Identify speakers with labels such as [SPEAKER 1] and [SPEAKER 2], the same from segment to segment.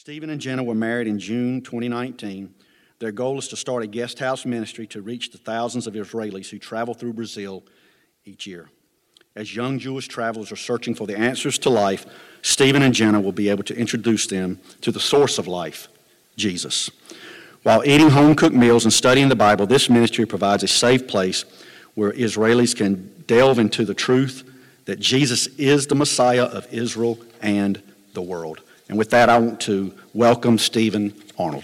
[SPEAKER 1] Stephen and Jenna were married in June 2019. Their goal is to start a guest house ministry to reach the thousands of Israelis who travel through Brazil each year. As young Jewish travelers are searching for the answers to life, Stephen and Jenna will be able to introduce them to the source of life, Jesus. While eating home cooked meals and studying the Bible, this ministry provides a safe place where Israelis can delve into the truth that Jesus is the Messiah of Israel and the world. And with that, I want to welcome Stephen Arnold.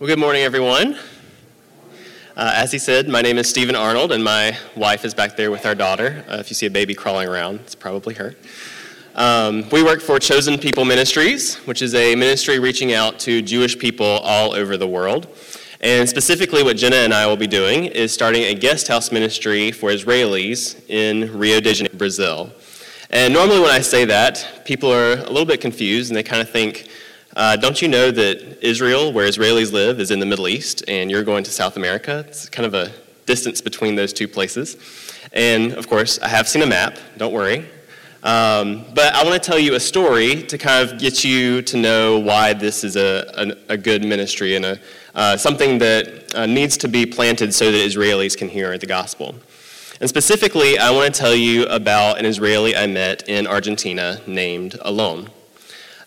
[SPEAKER 2] Well, good morning, everyone. Uh, as he said, my name is Stephen Arnold, and my wife is back there with our daughter. Uh, if you see a baby crawling around, it's probably her. Um, we work for Chosen People Ministries, which is a ministry reaching out to Jewish people all over the world. And specifically, what Jenna and I will be doing is starting a guest house ministry for Israelis in Rio de Janeiro, Brazil. And normally, when I say that, people are a little bit confused and they kind of think, uh, don't you know that Israel, where Israelis live, is in the Middle East and you're going to South America? It's kind of a distance between those two places. And of course, I have seen a map, don't worry. Um, but I want to tell you a story to kind of get you to know why this is a, a, a good ministry and a, uh, something that uh, needs to be planted so that Israelis can hear the gospel. And specifically, I want to tell you about an Israeli I met in Argentina named Alon.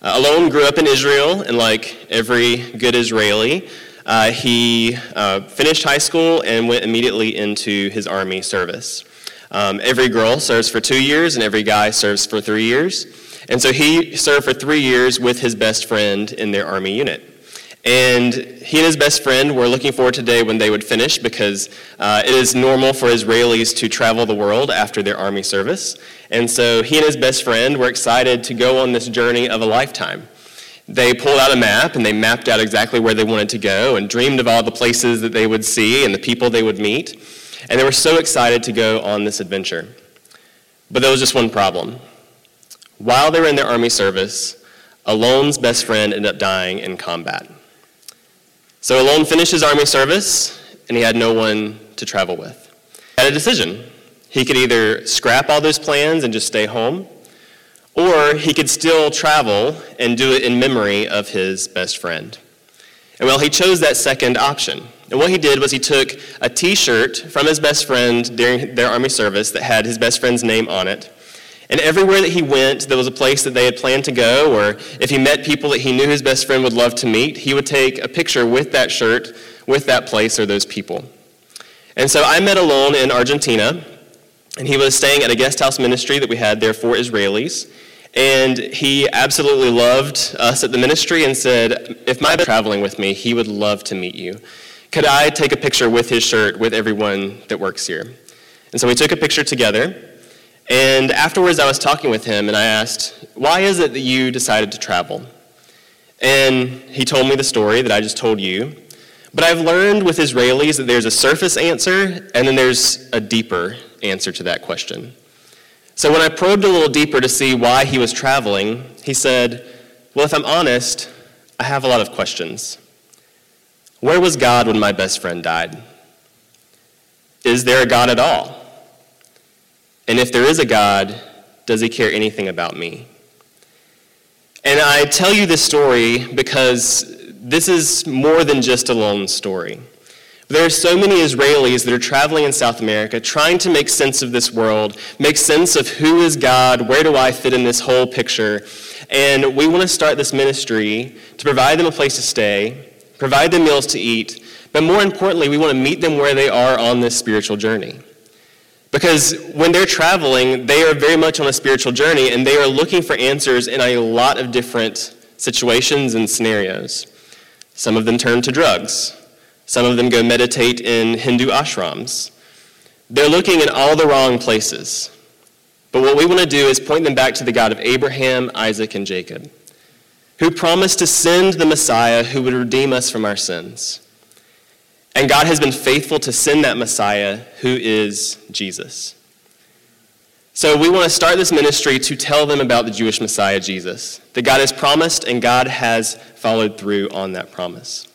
[SPEAKER 2] Uh, Alon grew up in Israel, and like every good Israeli, uh, he uh, finished high school and went immediately into his army service. Um, every girl serves for two years, and every guy serves for three years. And so he served for three years with his best friend in their army unit. And he and his best friend were looking forward to the day when they would finish because uh, it is normal for Israelis to travel the world after their army service. And so he and his best friend were excited to go on this journey of a lifetime. They pulled out a map and they mapped out exactly where they wanted to go and dreamed of all the places that they would see and the people they would meet. And they were so excited to go on this adventure. But there was just one problem. While they were in their army service, Alon's best friend ended up dying in combat. So Alon finished his army service, and he had no one to travel with. He had a decision. He could either scrap all those plans and just stay home, or he could still travel and do it in memory of his best friend. And well, he chose that second option. And what he did was he took a t shirt from his best friend during their army service that had his best friend's name on it. And everywhere that he went, there was a place that they had planned to go, or if he met people that he knew his best friend would love to meet, he would take a picture with that shirt, with that place or those people. And so I met Alon in Argentina, and he was staying at a guest house ministry that we had there for Israelis. And he absolutely loved us at the ministry and said, if my best traveling with me, he would love to meet you. Could I take a picture with his shirt with everyone that works here? And so we took a picture together. And afterwards, I was talking with him and I asked, Why is it that you decided to travel? And he told me the story that I just told you. But I've learned with Israelis that there's a surface answer and then there's a deeper answer to that question. So when I probed a little deeper to see why he was traveling, he said, Well, if I'm honest, I have a lot of questions. Where was God when my best friend died? Is there a God at all? And if there is a God, does he care anything about me? And I tell you this story because this is more than just a lone story. There are so many Israelis that are traveling in South America trying to make sense of this world, make sense of who is God, where do I fit in this whole picture. And we want to start this ministry to provide them a place to stay, provide them meals to eat, but more importantly, we want to meet them where they are on this spiritual journey. Because when they're traveling, they are very much on a spiritual journey and they are looking for answers in a lot of different situations and scenarios. Some of them turn to drugs. Some of them go meditate in Hindu ashrams. They're looking in all the wrong places. But what we want to do is point them back to the God of Abraham, Isaac, and Jacob, who promised to send the Messiah who would redeem us from our sins. And God has been faithful to send that Messiah who is Jesus. So we want to start this ministry to tell them about the Jewish Messiah, Jesus, that God has promised and God has followed through on that promise.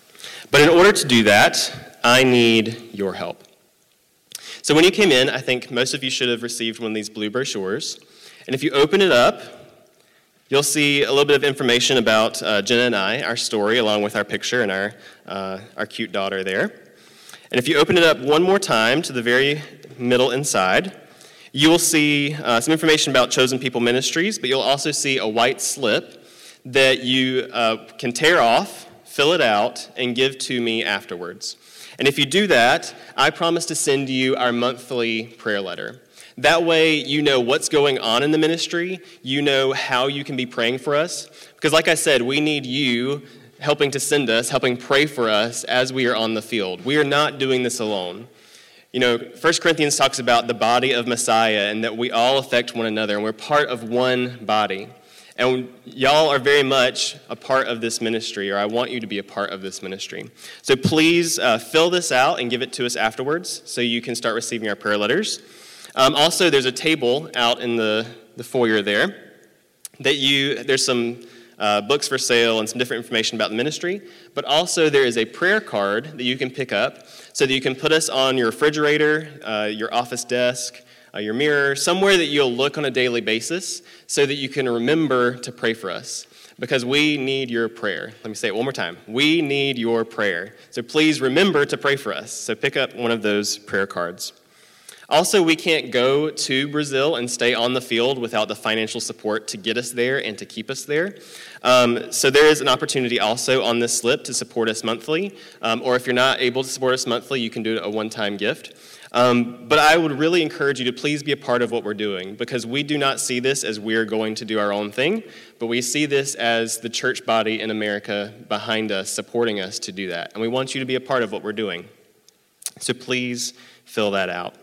[SPEAKER 2] But in order to do that, I need your help. So when you came in, I think most of you should have received one of these blue brochures. And if you open it up, you'll see a little bit of information about uh, Jenna and I, our story, along with our picture and our, uh, our cute daughter there. And if you open it up one more time to the very middle inside, you will see uh, some information about Chosen People Ministries, but you'll also see a white slip that you uh, can tear off, fill it out, and give to me afterwards. And if you do that, I promise to send you our monthly prayer letter. That way, you know what's going on in the ministry, you know how you can be praying for us. Because, like I said, we need you helping to send us, helping pray for us as we are on the field. We are not doing this alone. You know, 1 Corinthians talks about the body of Messiah and that we all affect one another and we're part of one body. And y'all are very much a part of this ministry, or I want you to be a part of this ministry. So please uh, fill this out and give it to us afterwards so you can start receiving our prayer letters. Um, also, there's a table out in the, the foyer there that you, there's some uh, books for sale and some different information about the ministry, but also there is a prayer card that you can pick up so that you can put us on your refrigerator, uh, your office desk, uh, your mirror, somewhere that you'll look on a daily basis so that you can remember to pray for us. Because we need your prayer. Let me say it one more time. We need your prayer. So please remember to pray for us. So pick up one of those prayer cards. Also, we can't go to Brazil and stay on the field without the financial support to get us there and to keep us there. Um, so there is an opportunity also on this slip to support us monthly. Um, or if you're not able to support us monthly, you can do a one time gift. Um, but I would really encourage you to please be a part of what we're doing because we do not see this as we're going to do our own thing, but we see this as the church body in America behind us, supporting us to do that. And we want you to be a part of what we're doing. So please fill that out.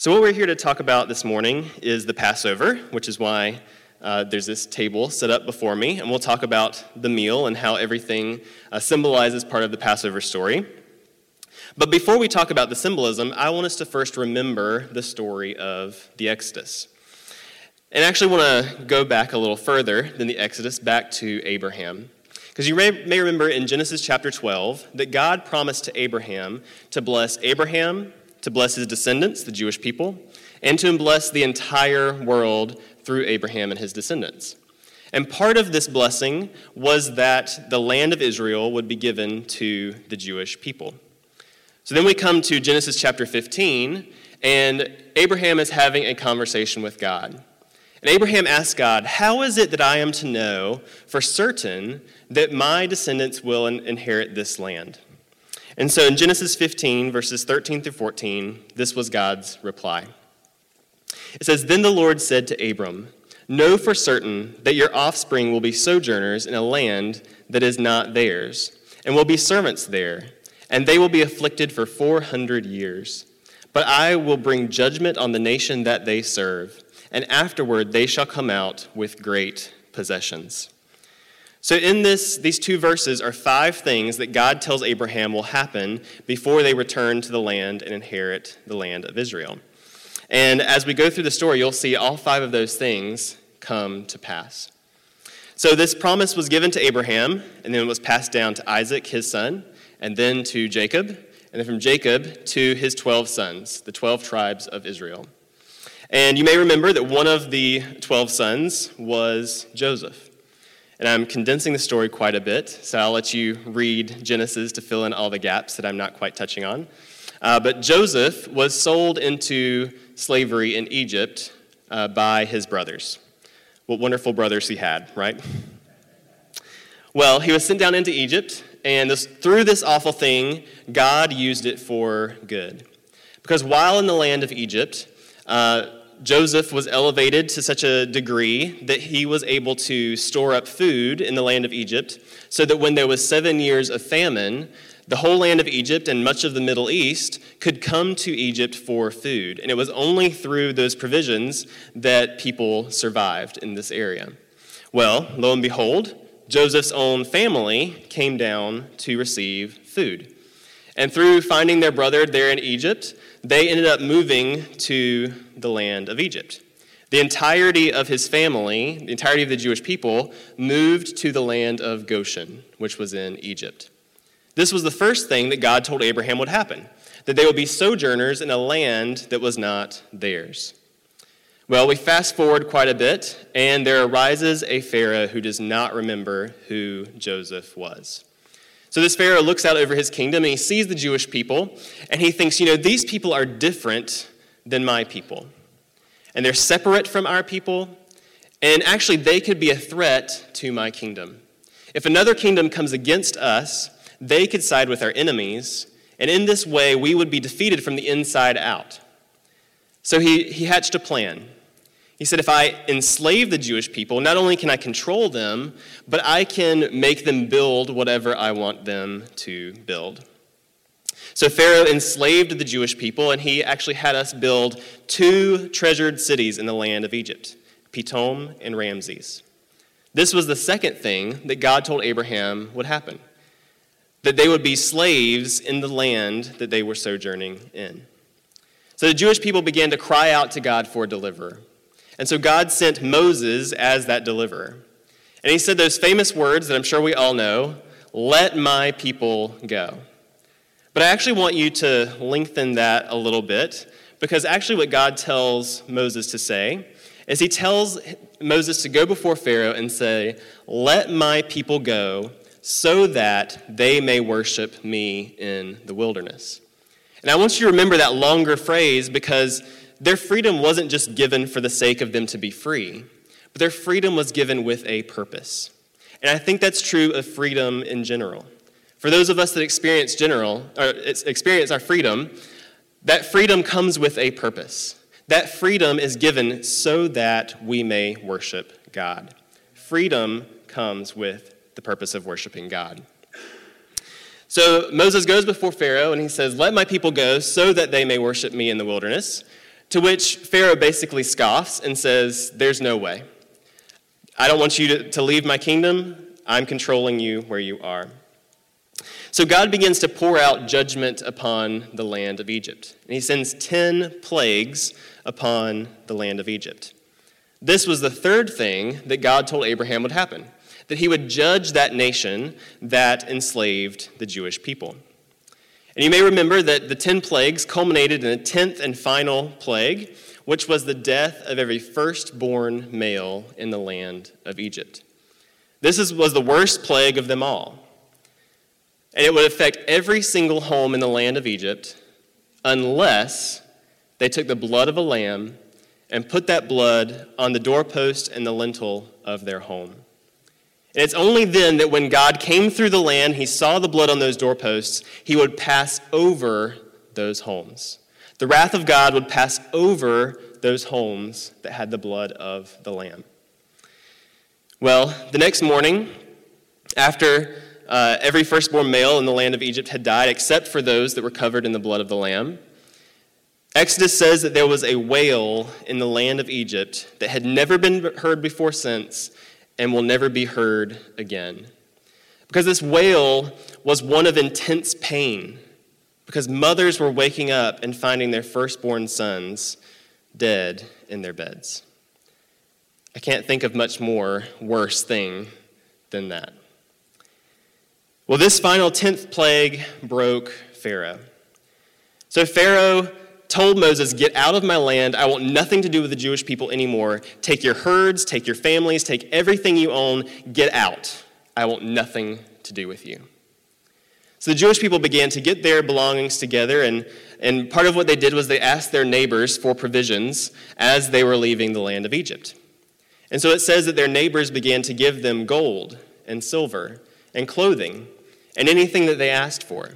[SPEAKER 2] So, what we're here to talk about this morning is the Passover, which is why uh, there's this table set up before me, and we'll talk about the meal and how everything uh, symbolizes part of the Passover story. But before we talk about the symbolism, I want us to first remember the story of the Exodus. And I actually want to go back a little further than the Exodus, back to Abraham. Because you may, may remember in Genesis chapter 12 that God promised to Abraham to bless Abraham, to bless his descendants, the Jewish people, and to bless the entire world through Abraham and his descendants. And part of this blessing was that the land of Israel would be given to the Jewish people. So then we come to Genesis chapter 15, and Abraham is having a conversation with God. And Abraham asks God, How is it that I am to know for certain that my descendants will inherit this land? And so in Genesis 15, verses 13 through 14, this was God's reply. It says, Then the Lord said to Abram, Know for certain that your offspring will be sojourners in a land that is not theirs, and will be servants there and they will be afflicted for 400 years. But I will bring judgment on the nation that they serve, and afterward they shall come out with great possessions. So, in this, these two verses are five things that God tells Abraham will happen before they return to the land and inherit the land of Israel. And as we go through the story, you'll see all five of those things come to pass. So, this promise was given to Abraham, and then it was passed down to Isaac, his son, and then to Jacob, and then from Jacob to his 12 sons, the 12 tribes of Israel. And you may remember that one of the 12 sons was Joseph. And I'm condensing the story quite a bit, so I'll let you read Genesis to fill in all the gaps that I'm not quite touching on. Uh, but Joseph was sold into slavery in Egypt uh, by his brothers. What wonderful brothers he had, right? Well, he was sent down into Egypt, and this, through this awful thing, God used it for good. Because while in the land of Egypt, uh, Joseph was elevated to such a degree that he was able to store up food in the land of Egypt, so that when there was seven years of famine, the whole land of Egypt and much of the Middle East could come to Egypt for food. And it was only through those provisions that people survived in this area. Well, lo and behold, Joseph's own family came down to receive food. And through finding their brother there in Egypt, they ended up moving to the land of Egypt. The entirety of his family, the entirety of the Jewish people, moved to the land of Goshen, which was in Egypt. This was the first thing that God told Abraham would happen that they would be sojourners in a land that was not theirs. Well, we fast forward quite a bit, and there arises a Pharaoh who does not remember who Joseph was. So this Pharaoh looks out over his kingdom and he sees the Jewish people, and he thinks, you know, these people are different than my people. And they're separate from our people, and actually, they could be a threat to my kingdom. If another kingdom comes against us, they could side with our enemies, and in this way, we would be defeated from the inside out. So he, he hatched a plan. He said, If I enslave the Jewish people, not only can I control them, but I can make them build whatever I want them to build. So Pharaoh enslaved the Jewish people, and he actually had us build two treasured cities in the land of Egypt Pithom and Ramses. This was the second thing that God told Abraham would happen that they would be slaves in the land that they were sojourning in. So the Jewish people began to cry out to God for a deliverer. And so God sent Moses as that deliverer. And he said those famous words that I'm sure we all know let my people go. But I actually want you to lengthen that a little bit because actually, what God tells Moses to say is he tells Moses to go before Pharaoh and say, Let my people go so that they may worship me in the wilderness. And I want you to remember that longer phrase because their freedom wasn't just given for the sake of them to be free, but their freedom was given with a purpose. And I think that's true of freedom in general. For those of us that experience general or experience our freedom, that freedom comes with a purpose. That freedom is given so that we may worship God. Freedom comes with the purpose of worshiping God. So Moses goes before Pharaoh and he says, Let my people go so that they may worship me in the wilderness. To which Pharaoh basically scoffs and says, There's no way. I don't want you to, to leave my kingdom. I'm controlling you where you are. So God begins to pour out judgment upon the land of Egypt. And he sends 10 plagues upon the land of Egypt. This was the third thing that God told Abraham would happen that he would judge that nation that enslaved the Jewish people. And you may remember that the 10 plagues culminated in the 10th and final plague, which was the death of every firstborn male in the land of Egypt. This is, was the worst plague of them all. And it would affect every single home in the land of Egypt unless they took the blood of a lamb and put that blood on the doorpost and the lintel of their home. And it's only then that when God came through the land, he saw the blood on those doorposts, he would pass over those homes. The wrath of God would pass over those homes that had the blood of the Lamb. Well, the next morning, after uh, every firstborn male in the land of Egypt had died, except for those that were covered in the blood of the Lamb, Exodus says that there was a wail in the land of Egypt that had never been heard before since and will never be heard again. Because this wail was one of intense pain, because mothers were waking up and finding their firstborn sons dead in their beds. I can't think of much more worse thing than that. Well, this final 10th plague broke Pharaoh. So Pharaoh told Moses, Get out of my land. I want nothing to do with the Jewish people anymore. Take your herds, take your families, take everything you own, get out. I want nothing to do with you. So the Jewish people began to get their belongings together, and, and part of what they did was they asked their neighbors for provisions as they were leaving the land of Egypt. And so it says that their neighbors began to give them gold and silver and clothing and anything that they asked for.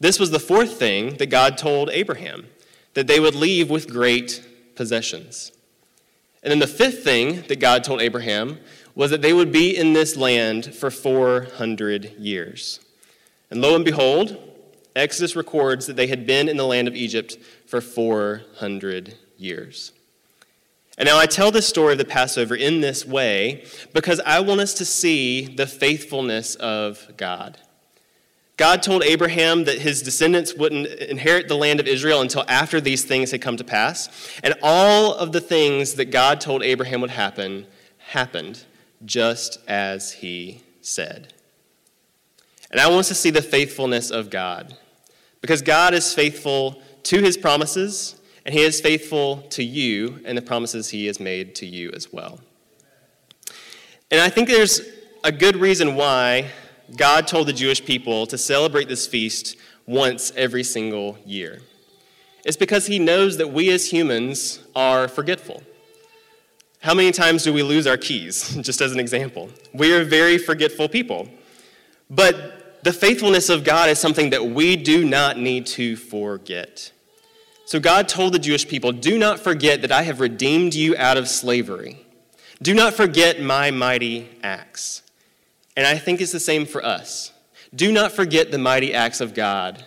[SPEAKER 2] This was the fourth thing that God told Abraham that they would leave with great possessions. And then the fifth thing that God told Abraham was that they would be in this land for 400 years. And lo and behold, Exodus records that they had been in the land of Egypt for 400 years. And now I tell this story of the Passover in this way because I want us to see the faithfulness of God. God told Abraham that his descendants wouldn't inherit the land of Israel until after these things had come to pass. And all of the things that God told Abraham would happen happened just as he said. And I want us to see the faithfulness of God Because God is faithful to his promises, and he is faithful to you and the promises he has made to you as well. And I think there's a good reason why God told the Jewish people to celebrate this feast once every single year. It's because he knows that we as humans are forgetful. How many times do we lose our keys, just as an example? We are very forgetful people. But the faithfulness of God is something that we do not need to forget. So God told the Jewish people, Do not forget that I have redeemed you out of slavery. Do not forget my mighty acts. And I think it's the same for us. Do not forget the mighty acts of God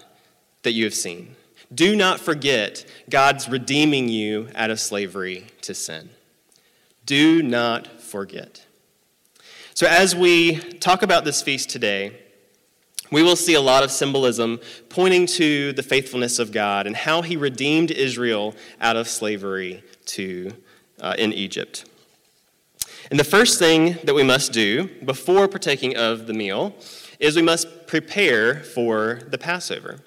[SPEAKER 2] that you have seen. Do not forget God's redeeming you out of slavery to sin. Do not forget. So, as we talk about this feast today, we will see a lot of symbolism pointing to the faithfulness of God and how he redeemed Israel out of slavery to, uh, in Egypt. And the first thing that we must do before partaking of the meal is we must prepare for the Passover.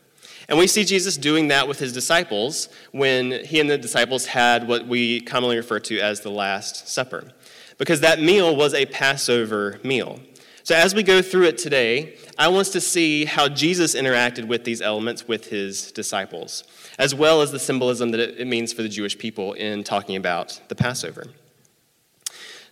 [SPEAKER 2] And we see Jesus doing that with his disciples when he and the disciples had what we commonly refer to as the Last Supper, because that meal was a Passover meal. So, as we go through it today, I want us to see how Jesus interacted with these elements with his disciples, as well as the symbolism that it means for the Jewish people in talking about the Passover.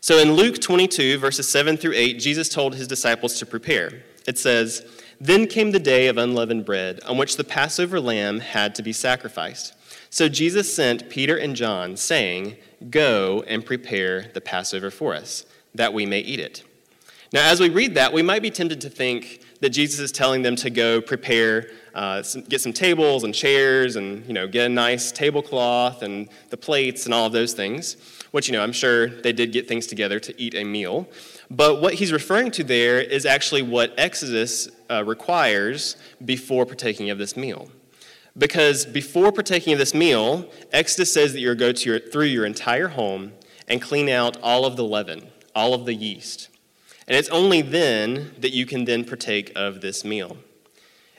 [SPEAKER 2] So, in Luke 22, verses 7 through 8, Jesus told his disciples to prepare. It says, then came the day of unleavened bread, on which the Passover lamb had to be sacrificed. So Jesus sent Peter and John, saying, Go and prepare the Passover for us, that we may eat it. Now, as we read that, we might be tempted to think that Jesus is telling them to go prepare, uh, some, get some tables and chairs and, you know, get a nice tablecloth and the plates and all of those things, which, you know, I'm sure they did get things together to eat a meal. But what he's referring to there is actually what Exodus uh, requires before partaking of this meal. Because before partaking of this meal, Exodus says that you're go to your, through your entire home and clean out all of the leaven, all of the yeast. And it's only then that you can then partake of this meal.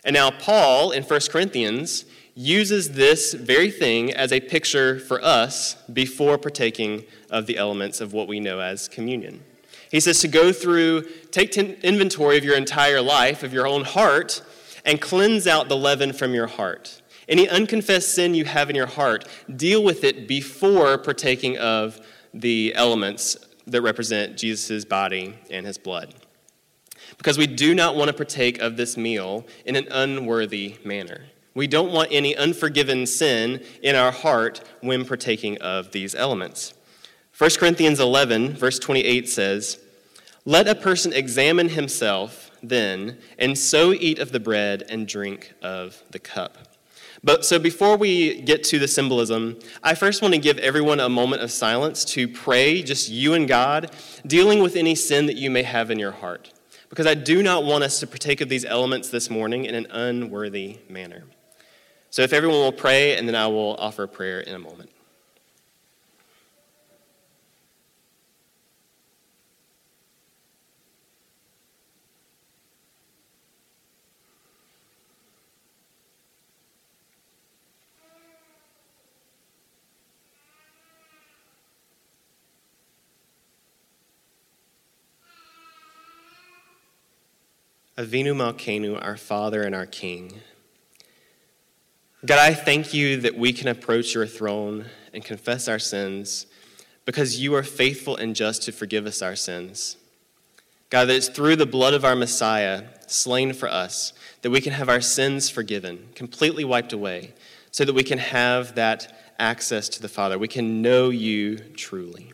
[SPEAKER 2] And now, Paul in 1 Corinthians uses this very thing as a picture for us before partaking of the elements of what we know as communion. He says to go through, take inventory of your entire life, of your own heart, and cleanse out the leaven from your heart. Any unconfessed sin you have in your heart, deal with it before partaking of the elements that represent Jesus' body and his blood. Because we do not want to partake of this meal in an unworthy manner. We don't want any unforgiven sin in our heart when partaking of these elements. 1 Corinthians 11, verse 28 says, Let a person examine himself then, and so eat of the bread and drink of the cup. But so before we get to the symbolism, I first want to give everyone a moment of silence to pray, just you and God, dealing with any sin that you may have in your heart. Because I do not want us to partake of these elements this morning in an unworthy manner. So if everyone will pray, and then I will offer a prayer in a moment. Avinu Malkeinu, our Father and our King. God, I thank you that we can approach your throne and confess our sins because you are faithful and just to forgive us our sins. God, that it's through the blood of our Messiah, slain for us, that we can have our sins forgiven, completely wiped away, so that we can have that access to the Father. We can know you truly.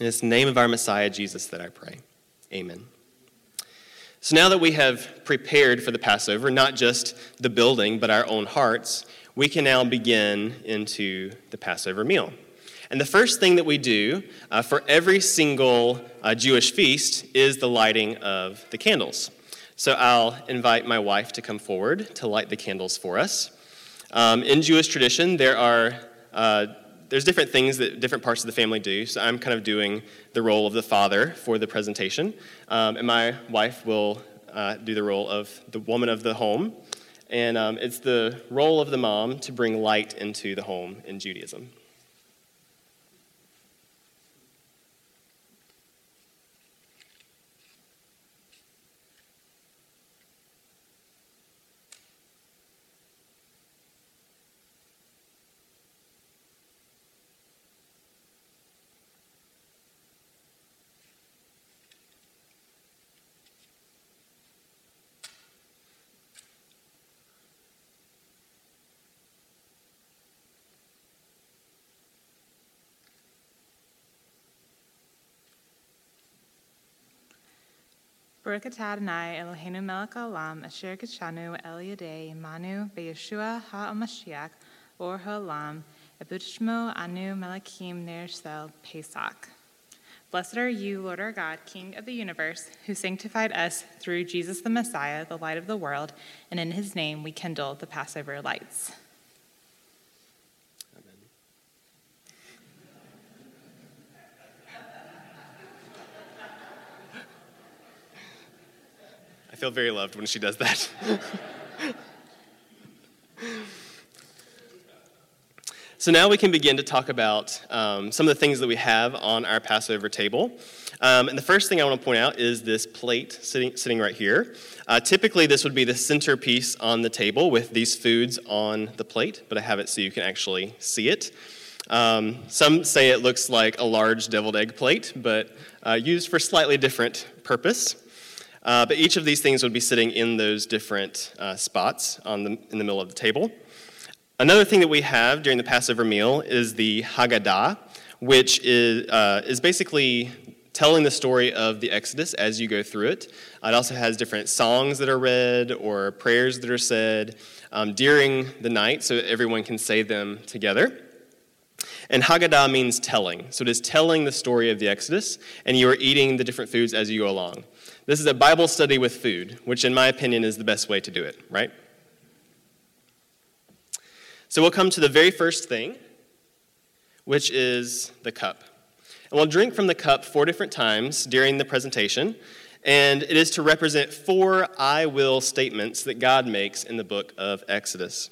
[SPEAKER 2] In the name of our Messiah, Jesus, that I pray. Amen. So now that we have prepared for the Passover, not just the building, but our own hearts, we can now begin into the Passover meal. And the first thing that we do uh, for every single uh, Jewish feast is the lighting of the candles. So I'll invite my wife to come forward to light the candles for us. Um, in Jewish tradition, there are uh, there's different things that different parts of the family do. So I'm kind of doing the role of the father for the presentation, um, and my wife will uh, do the role of the woman of the home. And um, it's the role of the mom to bring light into the home in Judaism.
[SPEAKER 3] Baruch atah Adonai Eloheinu melech haolam asher kishanu el yadei manu beyeshua ha'amashiach or ha'olam ebutishmo anu melachim ner pesach. Blessed are you, Lord our God, King of the universe, who sanctified us through Jesus the Messiah, the light of the world, and in his name we kindle the Passover lights.
[SPEAKER 2] I feel very loved when she does that. so now we can begin to talk about um, some of the things that we have on our Passover table. Um, and the first thing I want to point out is this plate sitting, sitting right here. Uh, typically, this would be the centerpiece on the table with these foods on the plate, but I have it so you can actually see it. Um, some say it looks like a large deviled egg plate, but uh, used for slightly different purpose. Uh, but each of these things would be sitting in those different uh, spots on the, in the middle of the table. Another thing that we have during the Passover meal is the Haggadah, which is, uh, is basically telling the story of the Exodus as you go through it. It also has different songs that are read or prayers that are said um, during the night so that everyone can say them together. And Haggadah means telling. So it is telling the story of the Exodus, and you are eating the different foods as you go along. This is a Bible study with food, which, in my opinion, is the best way to do it, right? So we'll come to the very first thing, which is the cup. And we'll drink from the cup four different times during the presentation, and it is to represent four I will statements that God makes in the book of Exodus.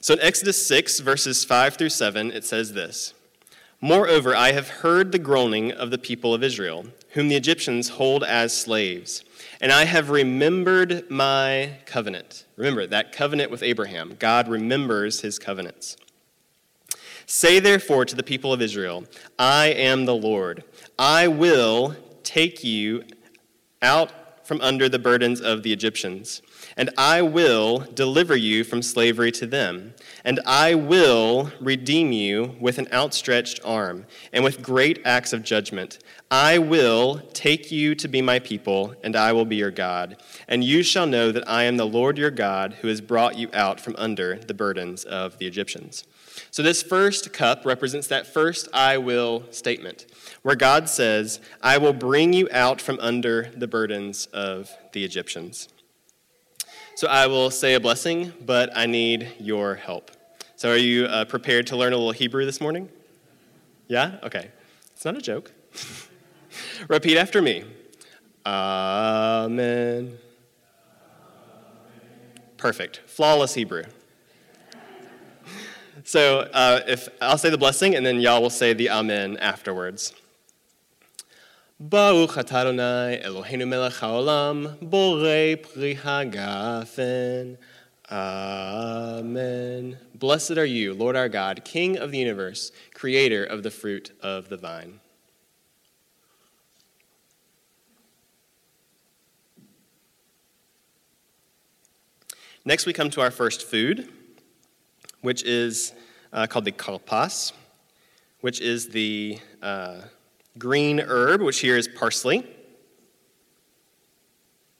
[SPEAKER 2] So in Exodus 6, verses 5 through 7, it says this Moreover, I have heard the groaning of the people of Israel whom the Egyptians hold as slaves. And I have remembered my covenant. Remember, that covenant with Abraham. God remembers his covenants. Say therefore to the people of Israel, I am the Lord. I will take you out from under the burdens of the Egyptians and I will deliver you from slavery to them, and I will redeem you with an outstretched arm and with great acts of judgment. I will take you to be my people, and I will be your God. And you shall know that I am the Lord your God who has brought you out from under the burdens of the Egyptians. So, this first cup represents that first I will statement, where God says, I will bring you out from under the burdens of the Egyptians. So I will say a blessing, but I need your help. So are you uh, prepared to learn a little Hebrew this morning? Yeah? Okay. It's not a joke. Repeat after me. Amen. Perfect. Flawless Hebrew. So uh, if I'll say the blessing, and then y'all will say the Amen afterwards. Adonai Eloheinu melech haolam, borei pri hagafen. Amen. Blessed are you, Lord our God, King of the universe, creator of the fruit of the vine. Next, we come to our first food, which is uh, called the karpas, which is the uh, green herb, which here is parsley.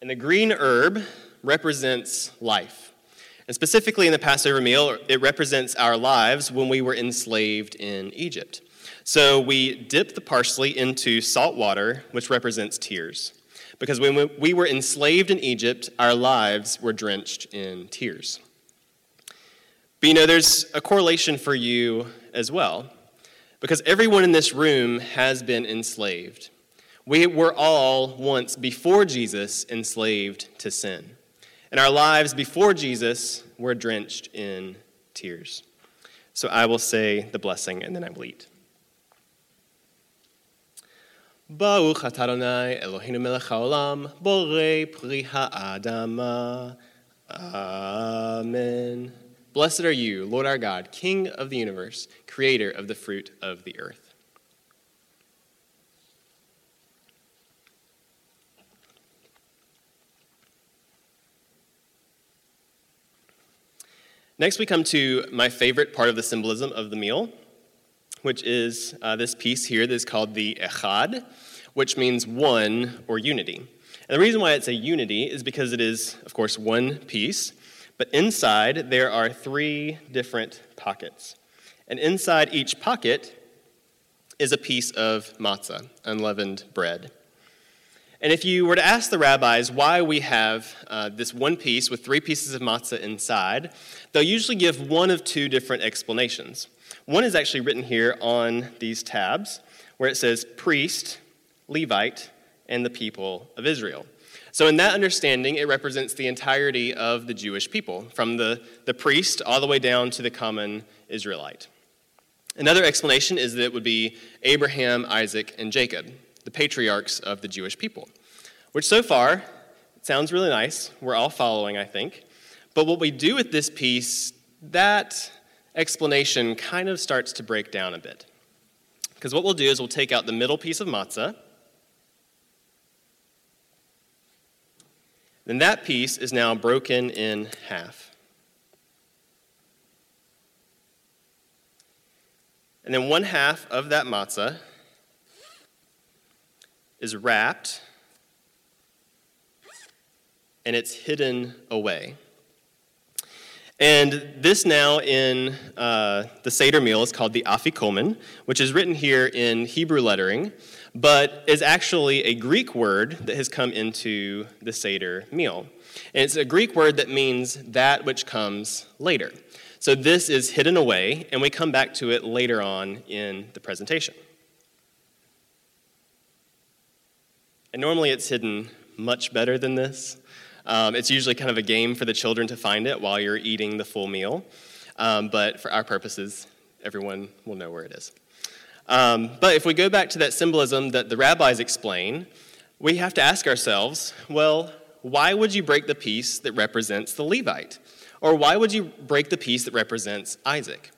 [SPEAKER 2] And the green herb represents life. And specifically in the Passover meal, it represents our lives when we were enslaved in Egypt. So we dip the parsley into salt water, which represents tears. Because when we were enslaved in Egypt, our lives were drenched in tears. But you know, there's a correlation for you as well because everyone in this room has been enslaved. We were all once, before Jesus, enslaved to sin. And our lives before Jesus were drenched in tears. So I will say the blessing and then I will eat. Amen. Blessed are you, Lord our God, King of the universe, creator of the fruit of the earth. Next, we come to my favorite part of the symbolism of the meal, which is uh, this piece here that is called the echad, which means one or unity. And the reason why it's a unity is because it is, of course, one piece, but inside there are three different pockets. And inside each pocket is a piece of matzah, unleavened bread. And if you were to ask the rabbis why we have uh, this one piece with three pieces of matzah inside, they'll usually give one of two different explanations. One is actually written here on these tabs, where it says priest, Levite, and the people of Israel. So, in that understanding, it represents the entirety of the Jewish people, from the, the priest all the way down to the common Israelite. Another explanation is that it would be Abraham, Isaac, and Jacob, the patriarchs of the Jewish people, which so far sounds really nice. We're all following, I think. But what we do with this piece, that explanation kind of starts to break down a bit. Because what we'll do is we'll take out the middle piece of matzah. Then that piece is now broken in half. And then one half of that matzah is wrapped and it's hidden away. And this now in uh, the Seder meal is called the afikomen, which is written here in Hebrew lettering, but is actually a Greek word that has come into the Seder meal. And it's a Greek word that means that which comes later. So this is hidden away, and we come back to it later on in the presentation. And normally it's hidden much better than this. Um, it's usually kind of a game for the children to find it while you're eating the full meal. Um, but for our purposes, everyone will know where it is. Um, but if we go back to that symbolism that the rabbis explain, we have to ask ourselves well, why would you break the piece that represents the Levite? Or why would you break the piece that represents Isaac?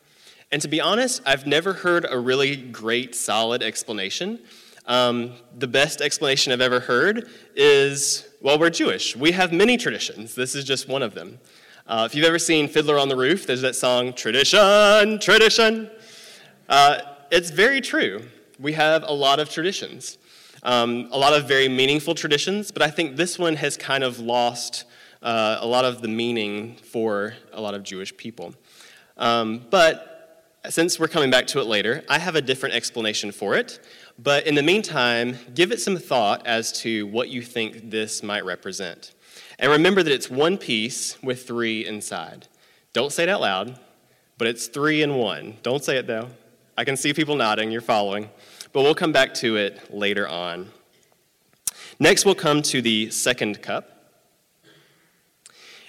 [SPEAKER 2] And to be honest, I've never heard a really great, solid explanation. Um, the best explanation I've ever heard is well, we're Jewish. We have many traditions. This is just one of them. Uh, if you've ever seen Fiddler on the Roof, there's that song, Tradition, Tradition. Uh, it's very true. We have a lot of traditions, um, a lot of very meaningful traditions, but I think this one has kind of lost uh, a lot of the meaning for a lot of Jewish people. Um, but since we're coming back to it later, I have a different explanation for it. But in the meantime, give it some thought as to what you think this might represent. And remember that it's one piece with three inside. Don't say it out loud, but it's three in one. Don't say it though. I can see people nodding, you're following. But we'll come back to it later on. Next, we'll come to the second cup.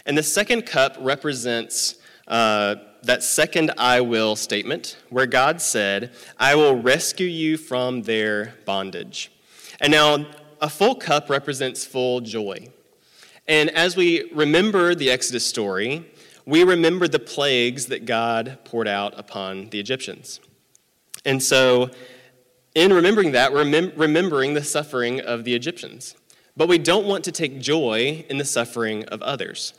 [SPEAKER 2] And the second cup represents uh, that second I will statement where God said, I will rescue you from their bondage. And now, a full cup represents full joy. And as we remember the Exodus story, we remember the plagues that God poured out upon the Egyptians. And so, in remembering that, we're mem- remembering the suffering of the Egyptians. But we don't want to take joy in the suffering of others.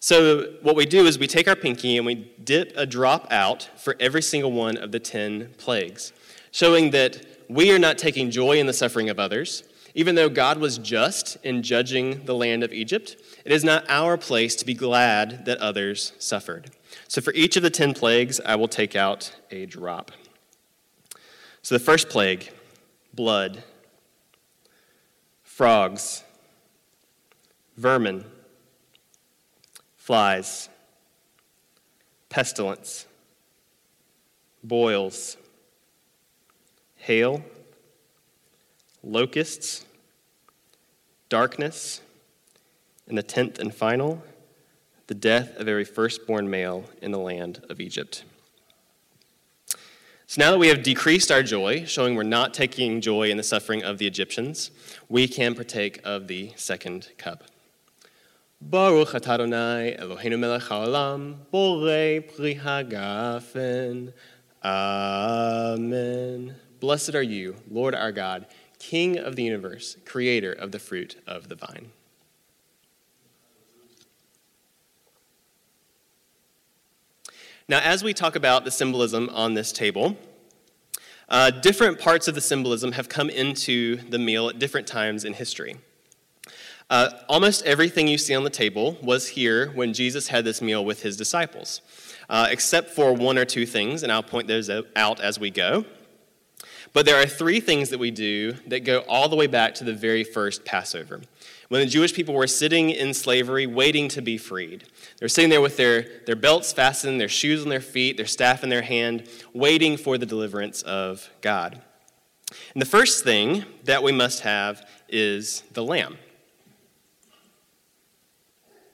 [SPEAKER 2] So, what we do is we take our pinky and we dip a drop out for every single one of the 10 plagues, showing that we are not taking joy in the suffering of others. Even though God was just in judging the land of Egypt, it is not our place to be glad that others suffered. So, for each of the 10 plagues, I will take out a drop. So, the first plague blood, frogs, vermin flies, pestilence, boils, hail, locusts, darkness, and the tenth and final, the death of every firstborn male in the land of Egypt. So now that we have decreased our joy, showing we're not taking joy in the suffering of the Egyptians, we can partake of the second cup. Baruch atah Adonai Eloheinu melech haolam, borei pri hagafen. Amen. Blessed are you, Lord our God, King of the universe, creator of the fruit of the vine. Now, as we talk about the symbolism on this table, uh, different parts of the symbolism have come into the meal at different times in history. Uh, almost everything you see on the table was here when Jesus had this meal with his disciples, uh, except for one or two things, and I'll point those out as we go. But there are three things that we do that go all the way back to the very first Passover when the Jewish people were sitting in slavery waiting to be freed. They're sitting there with their, their belts fastened, their shoes on their feet, their staff in their hand, waiting for the deliverance of God. And the first thing that we must have is the lamb.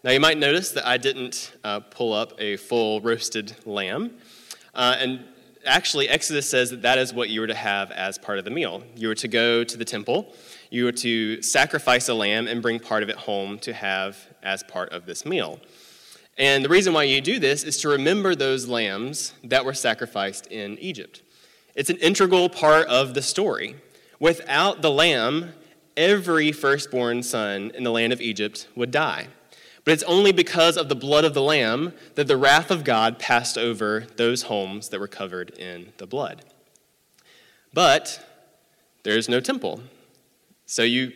[SPEAKER 2] Now, you might notice that I didn't uh, pull up a full roasted lamb. Uh, and actually, Exodus says that that is what you were to have as part of the meal. You were to go to the temple you were to sacrifice a lamb and bring part of it home to have as part of this meal. And the reason why you do this is to remember those lambs that were sacrificed in Egypt. It's an integral part of the story. Without the lamb, every firstborn son in the land of Egypt would die. But it's only because of the blood of the lamb that the wrath of God passed over those homes that were covered in the blood. But there's no temple. So you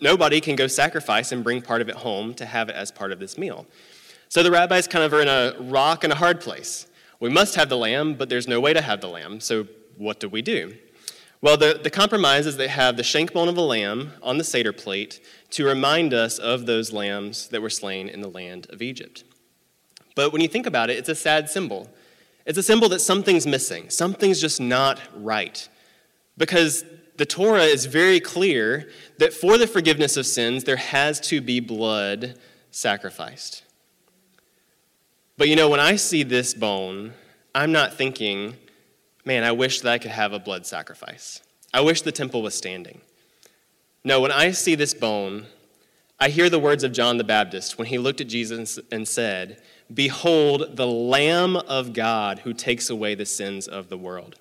[SPEAKER 2] nobody can go sacrifice and bring part of it home to have it as part of this meal. So the rabbis kind of are in a rock and a hard place. We must have the lamb, but there's no way to have the lamb. So what do we do? Well, the, the compromise is they have the shank bone of a lamb on the Seder plate to remind us of those lambs that were slain in the land of Egypt. But when you think about it, it's a sad symbol. It's a symbol that something's missing, something's just not right. Because the Torah is very clear that for the forgiveness of sins, there has to be blood sacrificed. But you know, when I see this bone, I'm not thinking, man, I wish that I could have a blood sacrifice. I wish the temple was standing. No, when I see this bone, I hear the words of John the Baptist when he looked at Jesus and said, Behold, the Lamb of God who takes away the sins of the world.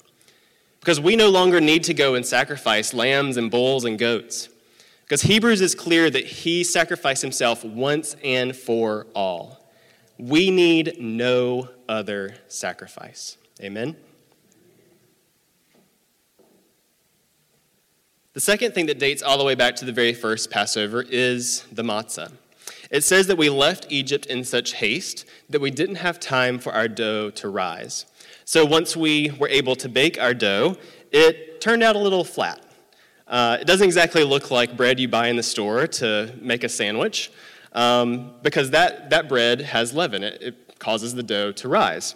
[SPEAKER 2] Because we no longer need to go and sacrifice lambs and bulls and goats. Because Hebrews is clear that he sacrificed himself once and for all. We need no other sacrifice. Amen? The second thing that dates all the way back to the very first Passover is the matzah. It says that we left Egypt in such haste that we didn't have time for our dough to rise. So once we were able to bake our dough, it turned out a little flat. Uh, it doesn't exactly look like bread you buy in the store to make a sandwich, um, because that, that bread has leaven. It, it, causes the dough to rise.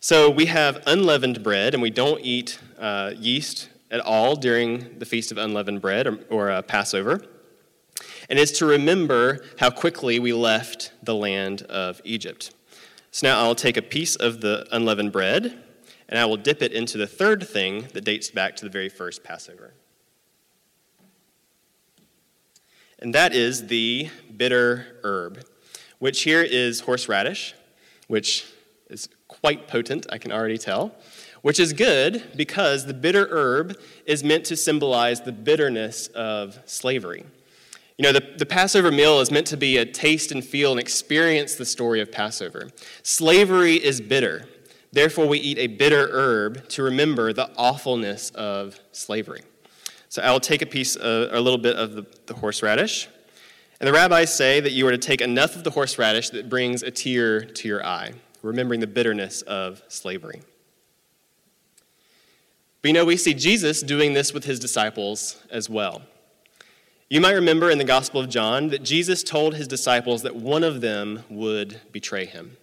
[SPEAKER 2] So we have unleavened bread, and we don't eat uh, yeast at all during the Feast of Unleavened Bread or, or uh, Passover. And it's to remember how quickly we left the land of Egypt. So now I'll take a piece of the unleavened bread and I will dip it into the third thing that dates back to the very first Passover. And that is the bitter herb, which here is horseradish, which is quite potent, I can already tell, which is good because the bitter herb is meant to symbolize the bitterness of slavery. You know, the, the Passover meal is meant to be a taste and feel and experience the story of Passover. Slavery is bitter. Therefore, we eat a bitter herb to remember the awfulness of slavery. So I will take a piece, uh, a little bit of the, the horseradish. And the rabbis say that you are to take enough of the horseradish that brings a tear to your eye, remembering the bitterness of slavery. But you know, we see Jesus doing this with his disciples as well. You might remember in the Gospel of John that Jesus told his disciples that one of them would betray him.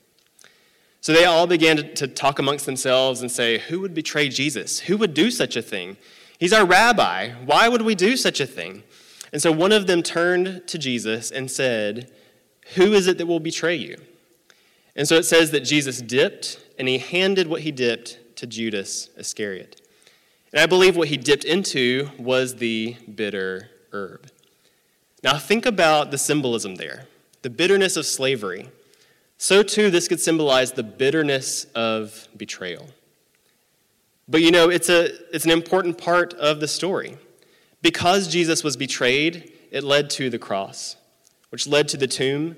[SPEAKER 2] So they all began to, talk amongst themselves and say, Who would betray Jesus? Who would do such a thing? He's our rabbi. Why would we do such a thing? And so one of them turned to Jesus and said, Who is it that will betray you? And so it says that Jesus dipped, and he handed what he dipped to Judas Iscariot. And I believe what he dipped into was the bitter herb. Now, think about the symbolism there the bitterness of slavery. So, too, this could symbolize the bitterness of betrayal. But you know, it's, a, it's an important part of the story. Because Jesus was betrayed, it led to the cross, which led to the tomb,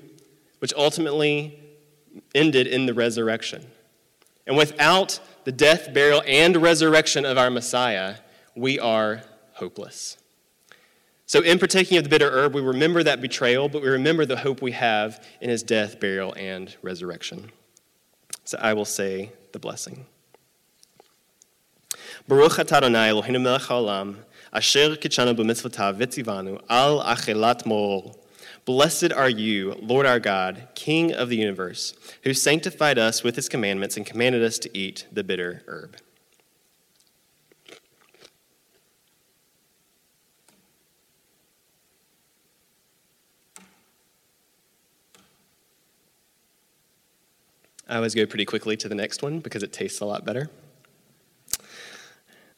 [SPEAKER 2] which ultimately ended in the resurrection. And without the death, burial, and resurrection of our Messiah, we are hopeless. So, in partaking of the bitter herb, we remember that betrayal, but we remember the hope we have in his death, burial, and resurrection. So, I will say the blessing. Baruch Eloheinu melech haolam, asher b'mitzvotav v'tzivanu al mor. Blessed are you, Lord our God, King of the universe, who sanctified us with his commandments and commanded us to eat the bitter herb. I always go pretty quickly to the next one because it tastes a lot better.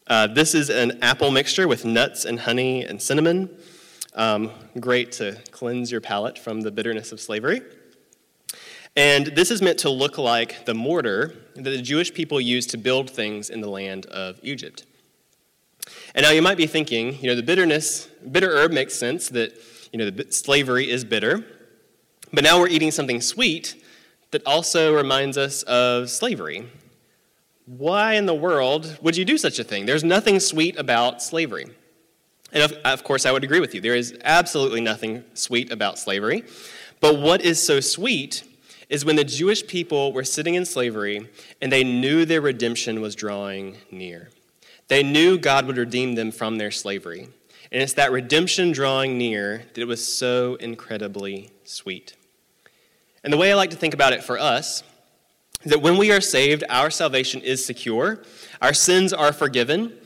[SPEAKER 2] Uh, this is an apple mixture with nuts and honey and cinnamon. Um, great to cleanse your palate from the bitterness of slavery. And this is meant to look like the mortar that the Jewish people used to build things in the land of Egypt. And now you might be thinking, you know, the bitterness, bitter herb makes sense that, you know, the slavery is bitter. But now we're eating something sweet that also reminds us of slavery. Why in the world would you do such a thing? There's nothing sweet about slavery. And of, of, course, I would agree with you. There is absolutely nothing sweet about slavery. But what is so sweet is when the Jewish people were sitting in slavery and they knew their redemption was drawing near. They knew God would redeem them from their slavery. And it's that redemption drawing near that was so incredibly sweet. And the way I like to think about it for us is that when we are saved, our salvation is secure, our sins are forgiven,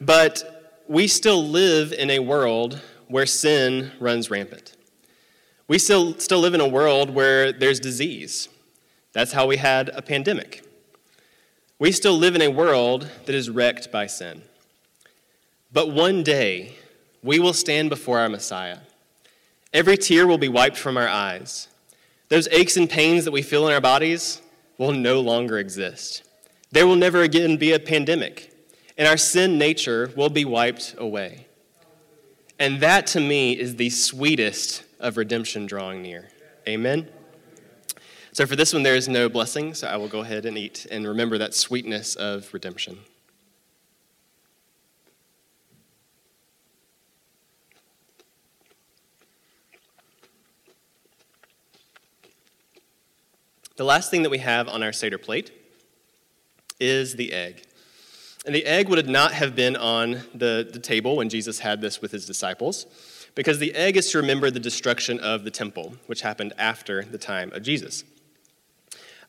[SPEAKER 2] but we still live in a world where sin runs rampant. We still, still live in a world where there's disease. That's how we had a pandemic. We still live in a world that is wrecked by sin. But one day, we will stand before our Messiah. Every tear will be wiped from our eyes. Those aches and pains that we feel in our bodies will no longer exist. There will never again be a pandemic and our sin nature will be wiped away. And that to me is the sweetest of redemption drawing near. Amen. So for this one, there is no blessing, so I will go ahead and eat and remember that sweetness of redemption. The last thing that we have on our Seder plate is the egg. And the egg would not have been on the, the table when Jesus had this with his disciples, because the egg is to remember the destruction of the temple, which happened after the time of Jesus.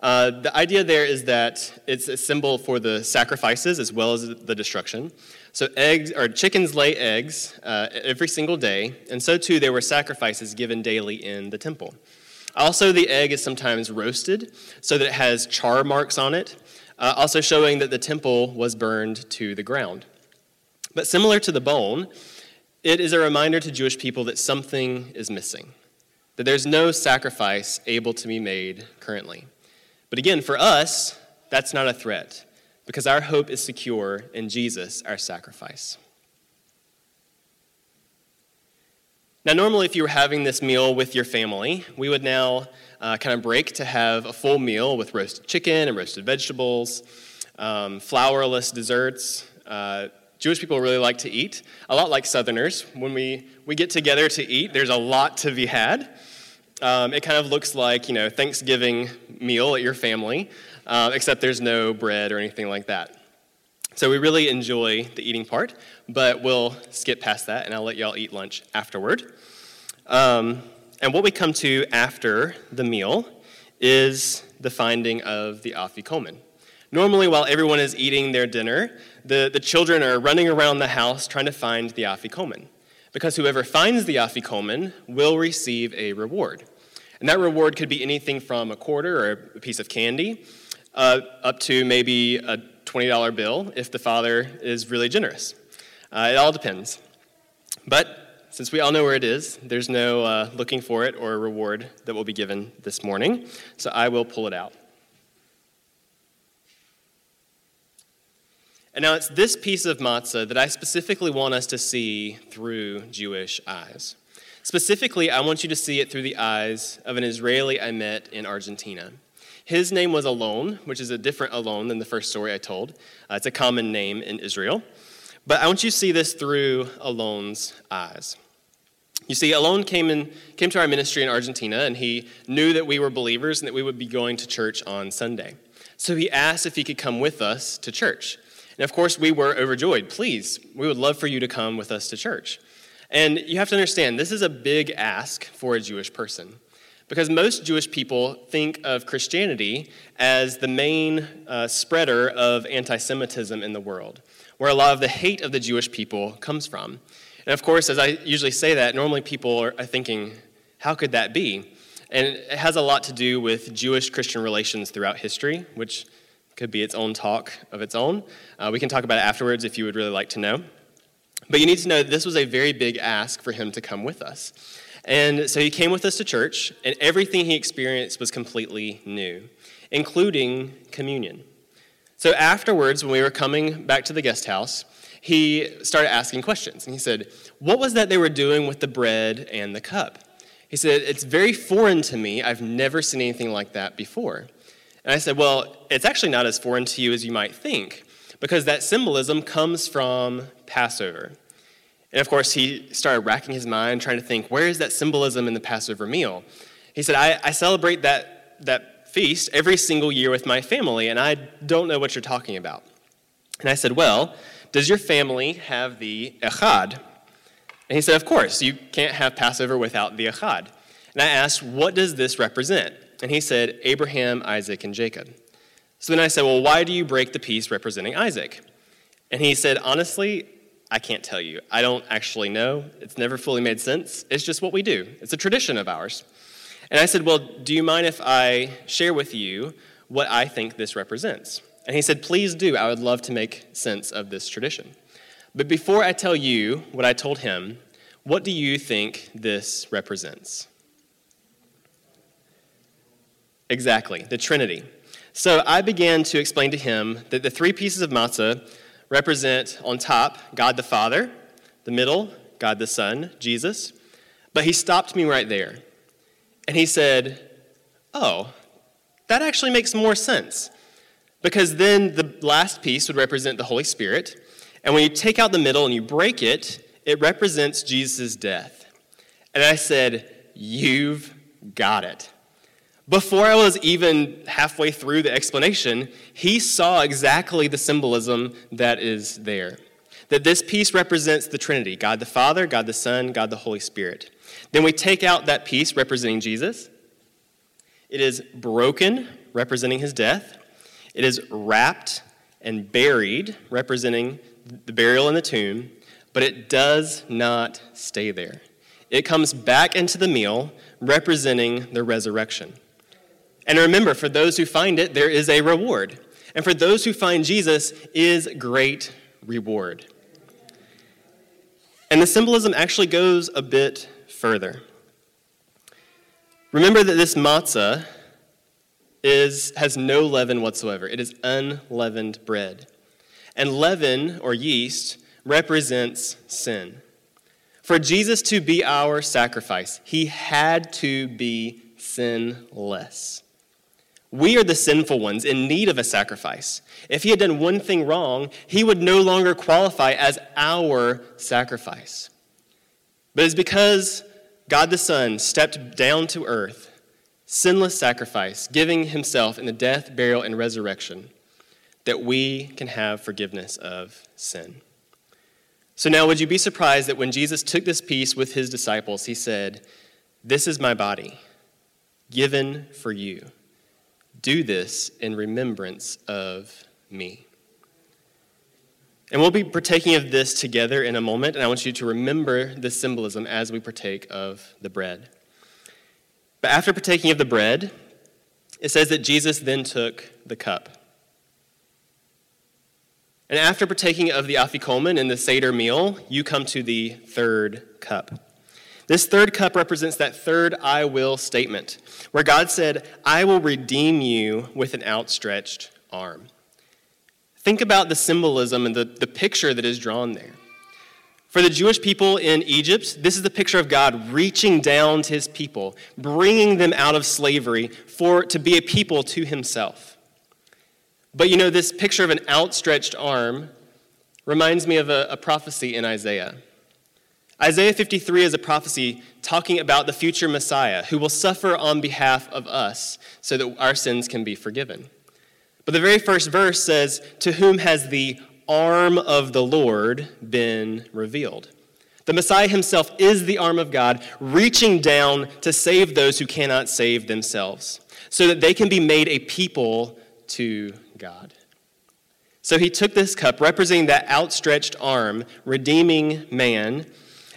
[SPEAKER 2] Uh, the idea there is that it's a symbol for the sacrifices as well as the destruction. So eggs or chickens lay eggs uh, every single day, and so too there were sacrifices given daily in the temple. Also, the egg is sometimes roasted so that it has char marks on it, uh, also showing that the temple was burned to the ground. But similar to the bone, it is a reminder to Jewish people that something is missing, that there's no sacrifice able to be made currently. But again, for us, that's not a threat because our hope is secure in Jesus, our sacrifice. Now, normally, if you were having this meal with your family, we would now uh, kind of break to have a full meal with roasted chicken and roasted vegetables, um, flourless desserts. Uh, Jewish people really like to eat, a lot like Southerners. When we, we get together to eat, there's a lot to be had. Um, it kind of looks like, you know, Thanksgiving meal at your family, uh, except there's no bread or anything like that. So we really enjoy the eating part, but we'll skip past that and I'll let y'all eat lunch afterward. Um, and what we come to after the meal is the finding of the afikomen. Normally, while everyone is eating their dinner, the, the children are running around the house trying to find the afikomen, because whoever finds the afikomen will receive a reward. And that reward could be anything from a quarter or a piece of candy uh, up to maybe a $20 bill if the father is really generous. Uh, it all depends. But since we all know where it is, there's no uh, looking for it or a reward that will be given this morning. So I will pull it out. And now it's this piece of matzah that I specifically want us to see through Jewish eyes. Specifically, I want you to see it through the eyes of an Israeli I met in Argentina. His name was Alon, which is a different Alon than the first story I told. Uh, it's a common name in Israel. But I want you to see this through Alon's eyes. You see, Alon came, in, came to our ministry in Argentina, and he knew that we were believers and that we would be going to church on Sunday. So he asked if he could come with us to church. And of course, we were overjoyed. Please, we would love for you to come with us to church. And you have to understand, this is a big ask for a Jewish person. Because most Jewish people think of Christianity as the main uh, spreader of anti Semitism in the world, where a lot of the hate of the Jewish people comes from. And of course, as I usually say that, normally people are thinking, how could that be? And it has a lot to do with Jewish Christian relations throughout history, which could be its own talk of its own. Uh, we can talk about it afterwards if you would really like to know. But you need to know this was a very big ask for him to come with us. And so he came with us to church, and everything he experienced was completely new, including communion. So afterwards, when we were coming back to the guest house, he started asking questions. And he said, What was that they were doing with the bread and the cup? He said, It's very foreign to me. I've never seen anything like that before. And I said, Well, it's actually not as foreign to you as you might think, because that symbolism comes from Passover. And of course, he started racking his mind, trying to think, where is that symbolism in the Passover meal? He said, I, I celebrate that, that feast every single year with my family, and I don't know what you're talking about. And I said, Well, does your family have the echad? And he said, Of course, you can't have Passover without the echad. And I asked, What does this represent? And he said, Abraham, Isaac, and Jacob. So then I said, Well, why do you break the piece representing Isaac? And he said, Honestly, I can't tell you. I don't actually know. It's never fully made sense. It's just what we do, it's a tradition of ours. And I said, Well, do you mind if I share with you what I think this represents? And he said, Please do. I would love to make sense of this tradition. But before I tell you what I told him, what do you think this represents? Exactly, the Trinity. So I began to explain to him that the three pieces of matzah represent on top God the Father, the middle, God the Son, Jesus. But he stopped me right there. And he said, Oh, that actually makes more sense. Because then the last piece would represent the Holy Spirit. And when you take out the middle and you break it, it represents Jesus' death. And I said, You've got it. Before I was even halfway through the explanation, he saw exactly the symbolism that is there. That this piece represents the Trinity God the Father, God the Son, God the Holy Spirit. Then we take out that piece representing Jesus. It is broken, representing his death. It is wrapped and buried, representing the burial in the tomb. But it does not stay there. It comes back into the meal, representing the resurrection. And remember, for those who find it, there is a reward. And for those who find Jesus is great reward. And the symbolism actually goes a bit further. Remember that this matzah is, has no leaven whatsoever. It is unleavened bread. And leaven, or yeast, represents sin. For Jesus to be our sacrifice, he had to be sinless. We are the sinful ones in need of a sacrifice. If he had done one thing wrong, he would no longer qualify as our sacrifice. But it's because God the Son stepped down to earth, sinless sacrifice, giving himself in the death, burial, and resurrection, that we can have forgiveness of sin. So now, would you be surprised that when Jesus took this piece with his disciples, he said, This is my body, given for you. Do this in remembrance of me. And we'll be partaking of this together in a moment, and I want you to remember this symbolism as we partake of the bread. But after partaking of the bread, it says that Jesus then took the cup. And after partaking of the afikomen and the Seder meal, you come to the third cup. This third cup represents that third I will statement, where God said, I will redeem you with an outstretched arm. Think about the symbolism and the, the picture that is drawn there. For the Jewish people in Egypt, this is the picture of God reaching down to his people, bringing them out of slavery for to be a people to himself. But you know, this picture of an outstretched arm reminds me of a, a prophecy in Isaiah. Isaiah 53 is a prophecy talking about the future Messiah who will suffer on behalf of us so that our sins can be forgiven. But the very first verse says, To whom has the arm of the Lord been revealed? The Messiah himself is the arm of God, reaching down to save those who cannot save themselves, so that they can be made a people to God. So he took this cup, representing that outstretched arm, redeeming man,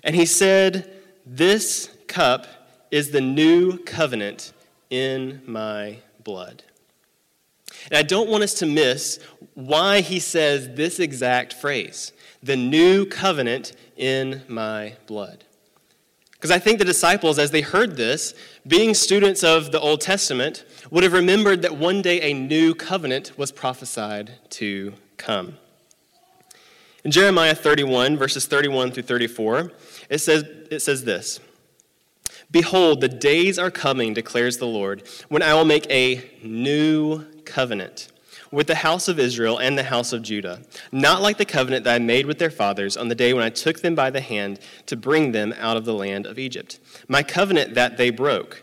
[SPEAKER 2] and he said, This cup is the new covenant in my blood. And I don't want us to miss why he says this exact phrase the new covenant in my blood. Because I think the disciples, as they heard this, being students of the Old Testament, would have remembered that one day a new covenant was prophesied to come. In Jeremiah 31, verses 31 through 34, it says, it says this Behold, the days are coming, declares the Lord, when I will make a new covenant with the house of Israel and the house of Judah, not like the covenant that I made with their fathers on the day when I took them by the hand to bring them out of the land of Egypt. My covenant that they broke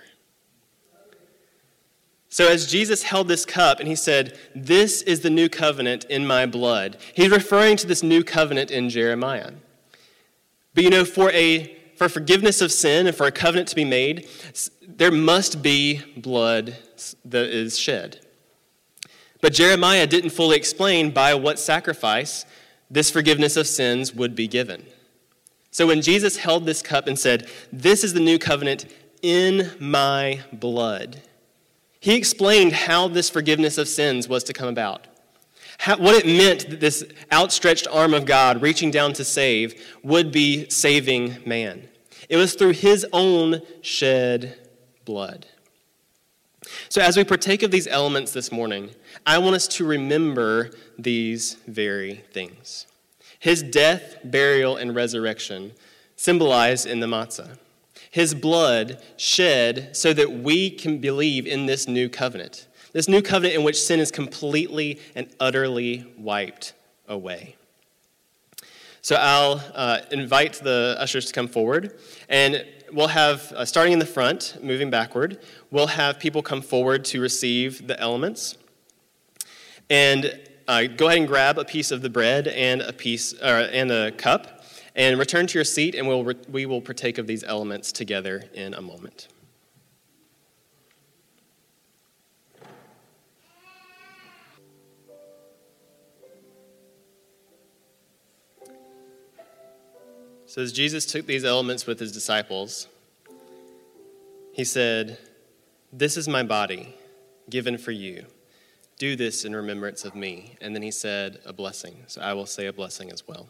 [SPEAKER 2] So, as Jesus held this cup and he said, This is the new covenant in my blood, he's referring to this new covenant in Jeremiah. But you know, for, a, for forgiveness of sin and for a covenant to be made, there must be blood that is shed. But Jeremiah didn't fully explain by what sacrifice this forgiveness of sins would be given. So when Jesus held this cup and said, This is the new covenant in my blood, he explained how this forgiveness of sins was to come about. How, what it meant that this outstretched arm of God reaching down to save would be saving man. It was through his own shed blood. So, as we partake of these elements this morning, I want us to remember these very things his death, burial, and resurrection, symbolized in the matzah his blood shed so that we can believe in this new covenant. This new covenant in which sin is completely and utterly wiped away. So I'll uh, invite the ushers to come forward, and we'll have, uh, starting in the front, moving backward, we'll have people come forward to receive the elements. And uh, go ahead and grab a piece of the bread and a piece, uh, and a cup and return to your seat, and we'll we will partake of these elements together in a moment. So, as Jesus took these elements with his disciples, he said, This is my body given for you. Do this in remembrance of me. And then he said a blessing. So I will say a blessing as well.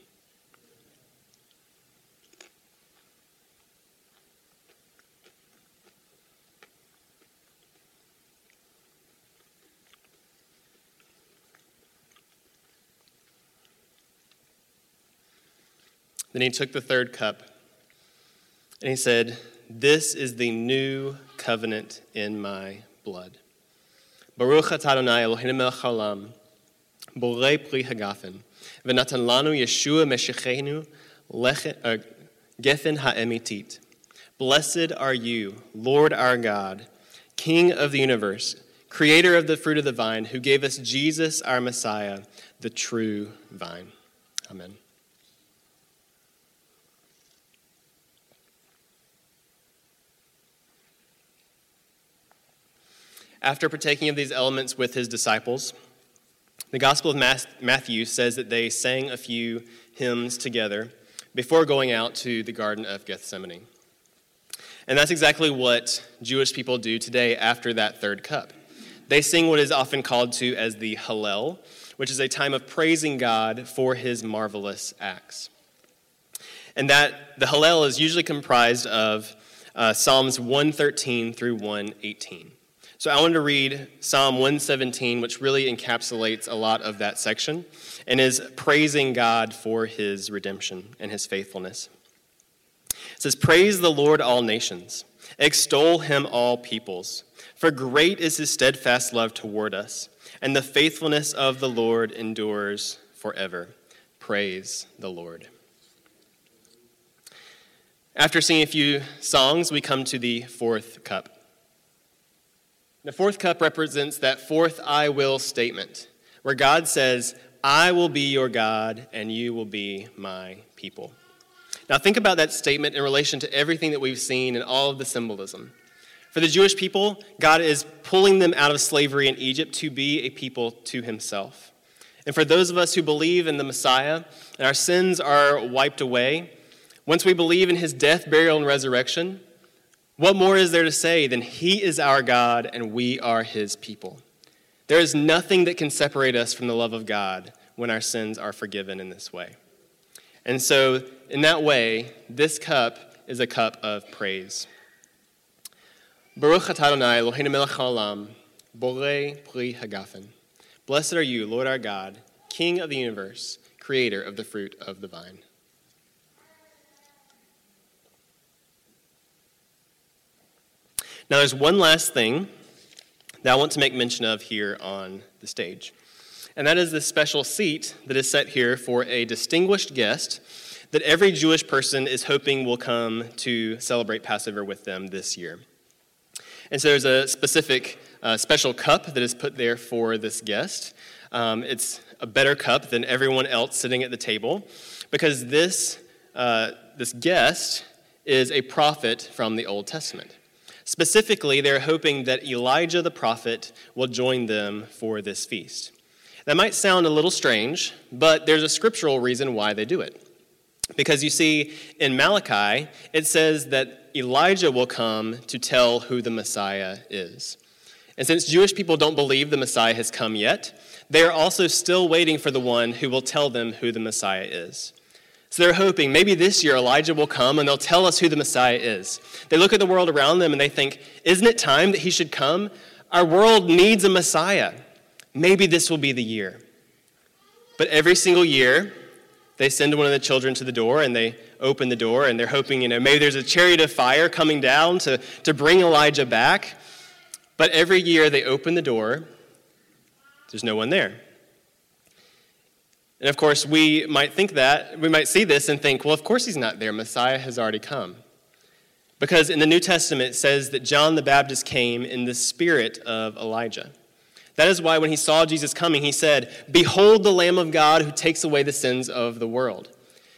[SPEAKER 2] Then he took the third cup, And he said, This is the new covenant in my blood. Baruch Adonai Eloheinu melech haolam, borei pri hagafen, v'natan lanu Yeshua Meshechenu uh, gefen ha'emitit. Blessed are you, Lord our God, King of the universe, creator of the fruit of the vine, who gave us Jesus, our Messiah, the true vine. Amen. After partaking of these elements with his disciples, the Gospel of Matthew says that they sang a few hymns together before going out to the Garden of Gethsemane. And that's exactly what Jewish people do today after that third cup. They sing what is often called to as the Hallel, which is a time of praising God for his marvelous acts. And that the Hallel is usually comprised of uh, Psalms 113 through 118. So I wanted to read Psalm 117, which really encapsulates a lot of that section and is praising God for his redemption and his faithfulness. It says, Praise the Lord, all nations, extol him, all peoples, for great is his steadfast love toward us, and the faithfulness of the Lord endures forever. Praise the Lord. After singing a few songs, we come to the fourth cup. The fourth cup represents that fourth I will statement, where God says, I will be your God and you will be my people. Now, think about that statement in relation to everything that we've seen and all of the symbolism. For the Jewish people, God is pulling them out of slavery in Egypt to be a people to himself. And for those of us who believe in the Messiah and our sins are wiped away, once we believe in his death, burial, and resurrection, what more is there to say than He is our God and we are His people? There is nothing that can separate us from the love of God when our sins are forgiven in this way. And so, in that way, this cup is a cup of praise. Baruch Adonai Eloheinu melech haolam, borei pri hagafen. Blessed are you, Lord our God, King of the universe, creator of the fruit of the vine. Now, there's one last thing that I want to make mention of here on the stage, and that is the special seat that is set here for a distinguished guest that every Jewish person is hoping will come to celebrate Passover with them this year. And so there's a specific uh, special cup that is put there for this guest. Um, it's a better cup than everyone else sitting at the table because this, uh, this guest is a prophet from the Old Testament. Specifically, they're hoping that Elijah the prophet will join them for this feast. That might sound a little strange, but there's a scriptural reason why they do it. Because you see, in Malachi, it says that Elijah will come to tell who the Messiah is. And since Jewish people don't believe the Messiah has come yet, they are also still waiting for the one who will tell them who the Messiah is. So they're hoping maybe this year Elijah will come and they'll tell us who the Messiah is. They look at the world around them and they think, isn't it time that he should come? Our world needs a Messiah. Maybe this will be the year. But every single year, they send one of the children to the door and they open the door and they're hoping, you know, maybe there's a chariot of fire coming down to, to bring Elijah back. But every year they open the door, there's no one there. And of course, we might think that, we might see this and think, well, of course he's not there. Messiah has already come. Because in the New Testament, it says that John the Baptist came in the spirit of Elijah. That is why when he saw Jesus coming, he said, Behold the Lamb of God who takes away the sins of the world.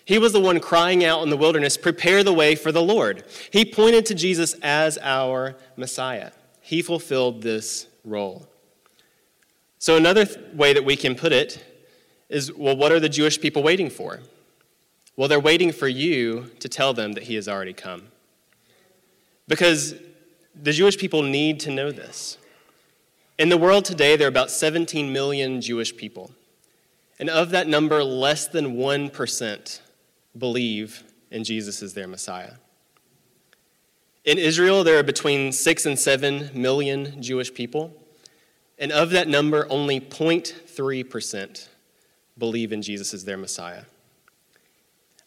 [SPEAKER 2] He was the one crying out in the wilderness, Prepare the way for the Lord. He pointed to Jesus as our Messiah. He fulfilled this role. So, another th- way that we can put it is well, what are the Jewish people waiting for? Well, they're waiting for you to tell them that he has already come. Because the Jewish people need to know this. In the world today, there are about 17 million Jewish people. And of that number, less than 1% believe in Jesus as their Messiah. In Israel, there are between 6 and 7 million Jewish people. And of that number, only 0.3% believe in Jesus as their Messiah.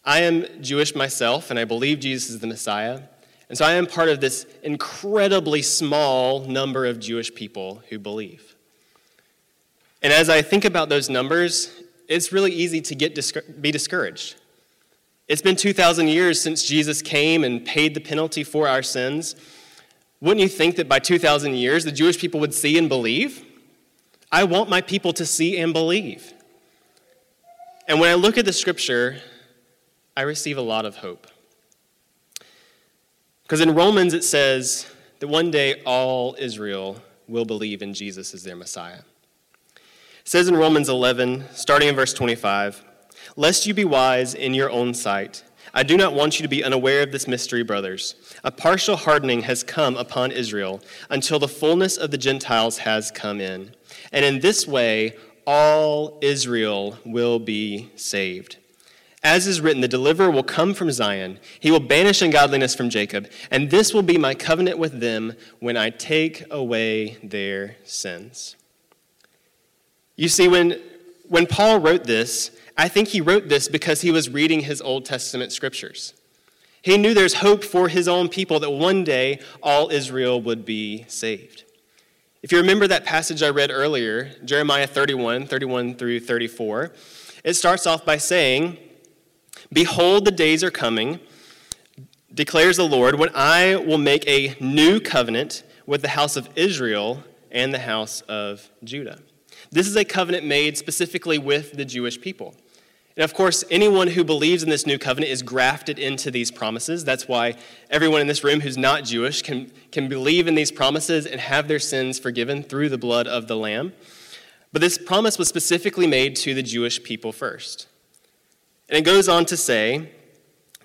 [SPEAKER 2] I am Jewish myself, and I believe Jesus is the Messiah. And so I am part of this incredibly small number of Jewish people who believe. And as I think about those numbers, it's really easy to get be discouraged. It's been 2,000 years since Jesus came and paid the penalty for our sins. Wouldn't you think that by 2,000 years the Jewish people would see and believe? I want my people to see and believe. And when I look at the scripture, I receive a lot of hope. Because in Romans it says that one day all Israel will believe in Jesus as their Messiah. It says in Romans 11, starting in verse 25, Lest you be wise in your own sight, I do not want you to be unaware of this mystery, brothers. A partial hardening has come upon Israel until the fullness of the Gentiles has come in. And in this way, all Israel will be saved. As is written, the deliverer will come from Zion. He will banish ungodliness from Jacob. And this will be my covenant with them when I take away their sins. You see, when, when Paul wrote this, I think he wrote this because he was reading his Old Testament scriptures. He knew there's hope for his own people that one day all Israel would be saved. If you remember that passage I read earlier, Jeremiah 31, 31 through 34, it starts off by saying, Behold, the days are coming, declares the Lord, when I will make a new covenant with the house of Israel and the house of Judah. This is a covenant made specifically with the Jewish people. And of course, anyone who believes in this new covenant is grafted into these promises. That's why everyone in this room who's not Jewish can, can believe in these promises and have their sins forgiven through the blood of the Lamb. But this promise was specifically made to the Jewish people first. And it goes on to say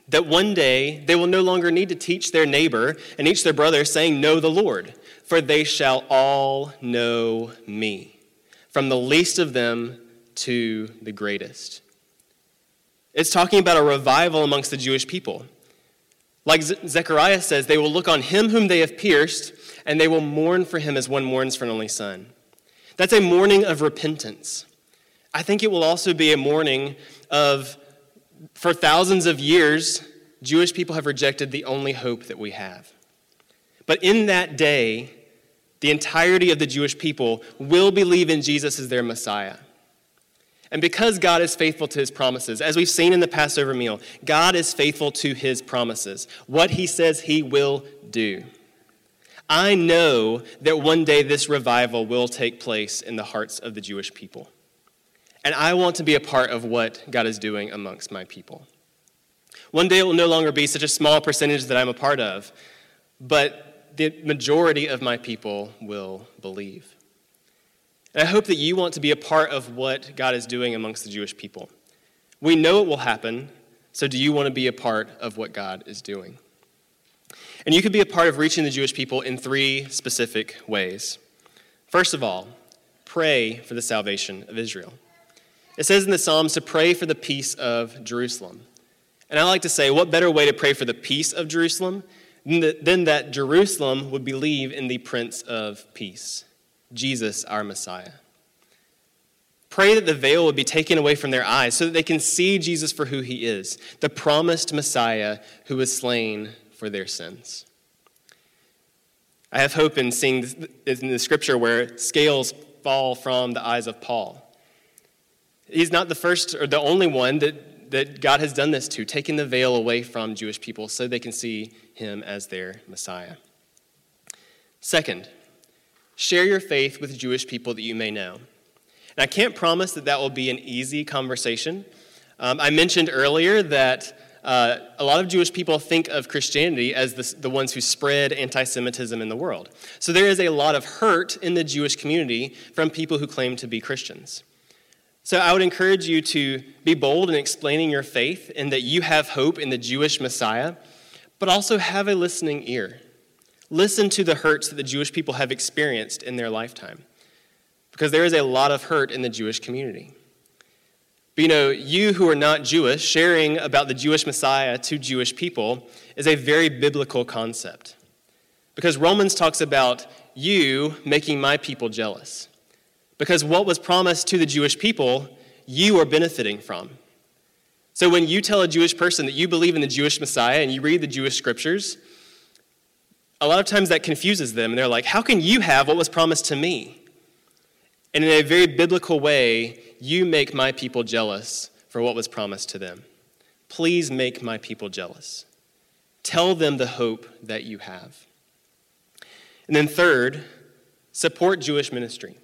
[SPEAKER 2] that one day they will no longer need to teach their neighbor and each their brother, saying, Know the Lord, for they shall all know me, from the least of them to the greatest. It's talking about a revival amongst the Jewish people. Like Zechariah says, they will look on him whom they have pierced, and they will mourn for him as one mourns for an only son. That's a mourning of repentance. I think it will also be a mourning of, for thousands of years, Jewish people have rejected the only hope that we have. But in that day, the entirety of the Jewish people will believe in Jesus as their Messiah. And because God is faithful to his promises, as we've seen in the Passover meal, God is faithful to his promises, what he says he will do. I know that one day this revival will take place in the hearts of the Jewish people. And I want to be a part of what God is doing amongst my people. One day it will no longer be such a small percentage that I'm a part of, but the majority of my people will believe. And I hope that you want to be a part of what God is doing amongst the Jewish people. We know it will happen, so do you want to be a part of what God is doing? And you could be a part of reaching the Jewish people in three specific ways. First of all, pray for the salvation of Israel. It says in the Psalms to pray for the peace of Jerusalem. And I like to say, what better way to pray for the peace of Jerusalem than that Jerusalem would believe in the Prince of Peace? Jesus, our Messiah. Pray that the veil would be taken away from their eyes so that they can see Jesus for who he is, the promised Messiah who was slain for their sins. I have hope in seeing in the scripture where scales fall from the eyes of Paul. He's not the first or the only one that, that God has done this to, taking the veil away from Jewish people so they can see him as their Messiah. Second, Share your faith with Jewish people that you may know. And I can't promise that that will be an easy conversation. Um, I mentioned earlier that uh, a lot of Jewish people think of Christianity as the, the ones who spread anti Semitism in the world. So there is a lot of hurt in the Jewish community from people who claim to be Christians. So I would encourage you to be bold in explaining your faith and that you have hope in the Jewish Messiah, but also have a listening ear. Listen to the hurts that the Jewish people have experienced in their lifetime. Because there is a lot of hurt in the Jewish community. But you know, you who are not Jewish, sharing about the Jewish Messiah to Jewish people is a very biblical concept. Because Romans talks about you making my people jealous. Because what was promised to the Jewish people, you are benefiting from. So when you tell a Jewish person that you believe in the Jewish Messiah and you read the Jewish scriptures, a lot of times that confuses them. And they're like, How can you have what was promised to me? And in a very biblical way, you make my people jealous for what was promised to them. Please make my people jealous. Tell them the hope that you have. And then, third, support Jewish ministry.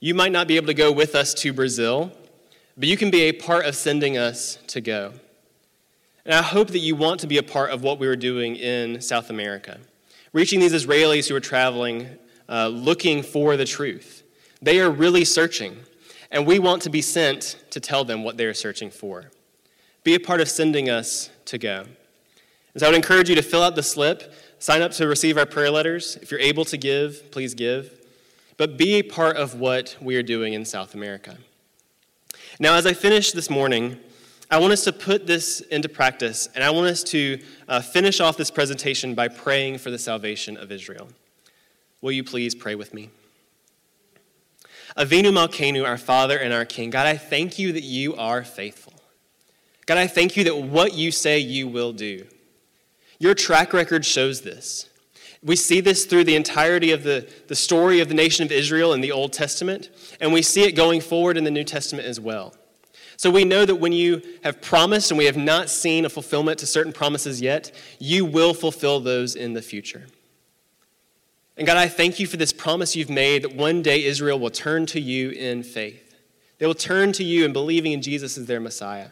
[SPEAKER 2] You might not be able to go with us to Brazil, but you can be a part of sending us to go. And I hope that you want to be a part of what we were doing in South America, reaching these Israelis who are traveling, uh, looking for the truth. They are really searching, and we want to be sent to tell them what they are searching for. Be a part of sending us to go. And so I would encourage you to fill out the slip, sign up to receive our prayer letters. If you're able to give, please give. But be a part of what we are doing in South America. Now, as I finish this morning, I want us to put this into practice, and I want us to uh, finish off this presentation by praying for the salvation of Israel. Will you please pray with me? Avinu Malkeinu, our Father and our King, God, I thank you that you are faithful. God, I thank you that what you say you will do. Your track record shows this. We see this through the entirety of the, the story of the nation of Israel in the Old Testament, and we see it going forward in the New Testament as well. So we know that when you have promised and we have not seen a fulfillment to certain promises yet, you will fulfill those in the future. And God, I thank you for this promise you've made that one day Israel will turn to you in faith. They will turn to you in believing in Jesus as their Messiah.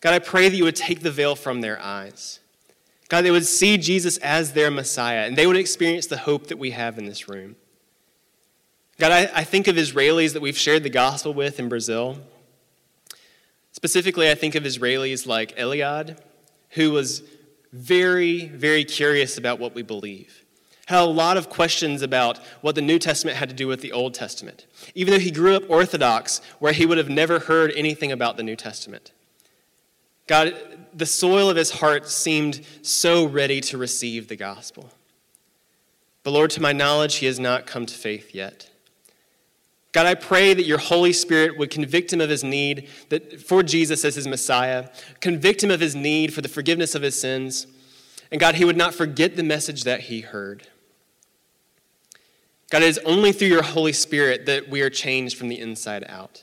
[SPEAKER 2] God, I pray that you would take the veil from their eyes. God, they would see Jesus as their Messiah, and they would experience the hope that we have in this room. God, I, I think of Israelis that we've shared the gospel with in Brazil. Specifically, I think of Israelis like Eliad, who was very, very curious about what we believe had a lot of questions about what the New Testament had to do with the Old Testament, even though he grew up Orthodox, where he would have never heard anything about the New Testament. God, the soil of his heart seemed so ready to receive the gospel. But Lord, to my knowledge, he has not come to faith yet. God, I pray that your Holy Spirit would convict him of his need that, for Jesus as his Messiah, convict him of his need for the forgiveness of his sins, and God, he would not forget the message that he heard. God, it is only through your Holy Spirit that we are changed from the inside out.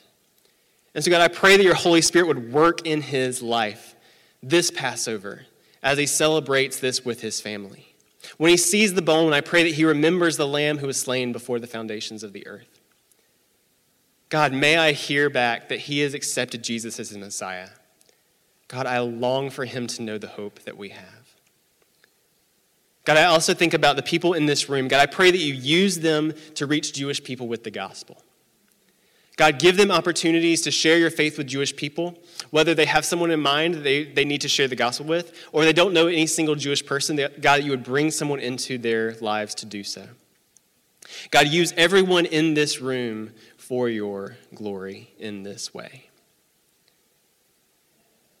[SPEAKER 2] And so, God, I pray that your Holy Spirit would work in his life this Passover as he celebrates this with his family. When he sees the bone, I pray that he remembers the lamb who was slain before the foundations of the earth. God, may I hear back that he has accepted Jesus as his Messiah. God, I long for him to know the hope that we have. God, I also think about the people in this room. God, I pray that you use them to reach Jewish people with the gospel. God, give them opportunities to share your faith with Jewish people, whether they have someone in mind they, they need to share the gospel with, or they don't know any single Jewish person. That, God, you would bring someone into their lives to do so. God, use everyone in this room for your glory in this way.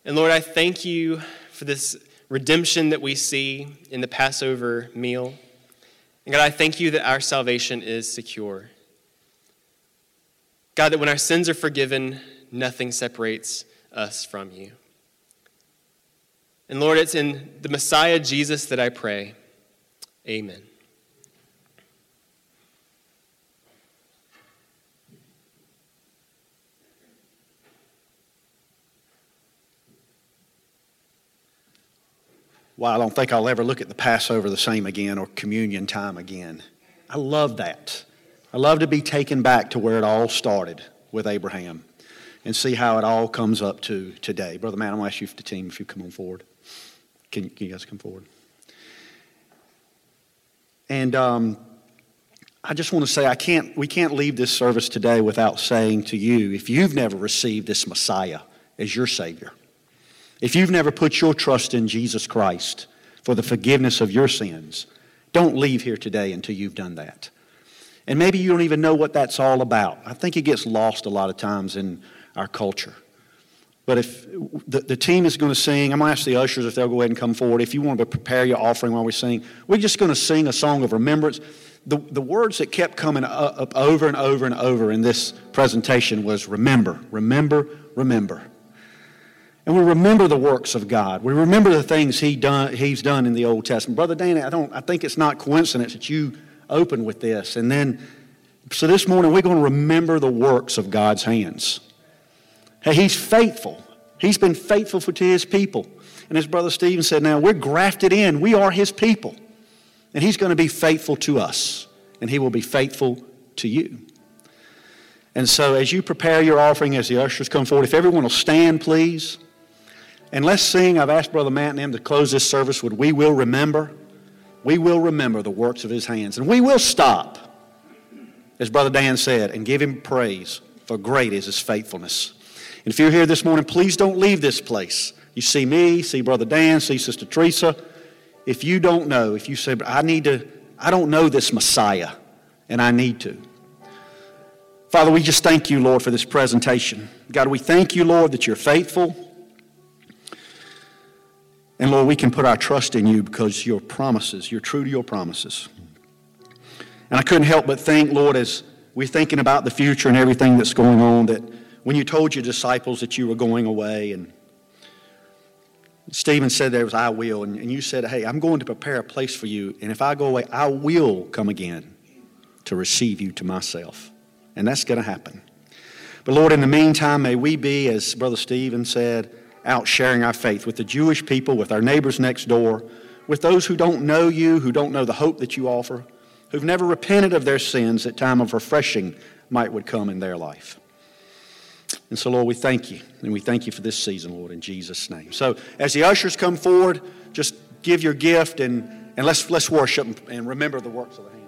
[SPEAKER 2] And Lord, I thank you for this redemption that we see in the Passover meal. And God, I thank you that our salvation is secure. God, that when our sins are forgiven, nothing separates us from you. And Lord, it's in the Messiah Jesus that I pray. Amen.
[SPEAKER 1] Well, I don't think I'll ever look at the Passover the same again or communion time again. I love that. I love to be taken back to where it all started with Abraham and see how it all comes up to today. Brother Matt, I'm going to ask you, if the team, if you come on forward. Can, can you guys come forward? And um, I just want to say, I can't, we can't leave this service today without saying to you, if you've never received this Messiah as your Savior, if you've never put your trust in Jesus Christ for the forgiveness of your sins, don't leave here today until you've done that. And maybe you don't even know what that's all about. I think it gets lost a lot of times in our culture. But if the, the team is going to sing, I'm going to ask the ushers if they'll go ahead and come forward. If you want to prepare your offering while we sing, we're just going to sing a song of remembrance. The, the words that kept coming up over and over and over in this presentation was remember, remember, remember. And we remember the works of God. We remember the things he done, He's done in the Old Testament. Brother Danny, I, don't, I think it's not coincidence that you opened with this. And then, so this morning, we're going to remember the works of God's hands. Hey, He's faithful. He's been faithful to His people. And as Brother Stephen said, now we're grafted in. We are His people. And He's going to be faithful to us. And He will be faithful to you. And so, as you prepare your offering, as the ushers come forward, if everyone will stand, please. And let's sing. I've asked Brother Matt and him to close this service with We Will Remember. We will remember the works of his hands. And we will stop, as Brother Dan said, and give him praise, for great is his faithfulness. And if you're here this morning, please don't leave this place. You see me, see Brother Dan, see Sister Teresa. If you don't know, if you say, I need to, I don't know this Messiah, and I need to. Father, we just thank you, Lord, for this presentation. God, we thank you, Lord, that you're faithful. And Lord, we can put our trust in you because your promises, you're true to your promises. And I couldn't help but think, Lord, as we're thinking about the future and everything that's going on, that when you told your disciples that you were going away, and Stephen said there was, I will, and, and you said, hey, I'm going to prepare a place for you, and if I go away, I will come again to receive you to myself. And that's going to happen. But Lord, in the meantime, may we be, as Brother Stephen said, out sharing our faith with the Jewish people, with our neighbors next door, with those who don't know you, who don't know the hope that you offer, who've never repented of their sins, that time of refreshing might would come in their life. And so, Lord, we thank you. And we thank you for this season, Lord, in Jesus' name. So, as the ushers come forward, just give your gift and, and let's, let's worship and remember the works of the hand.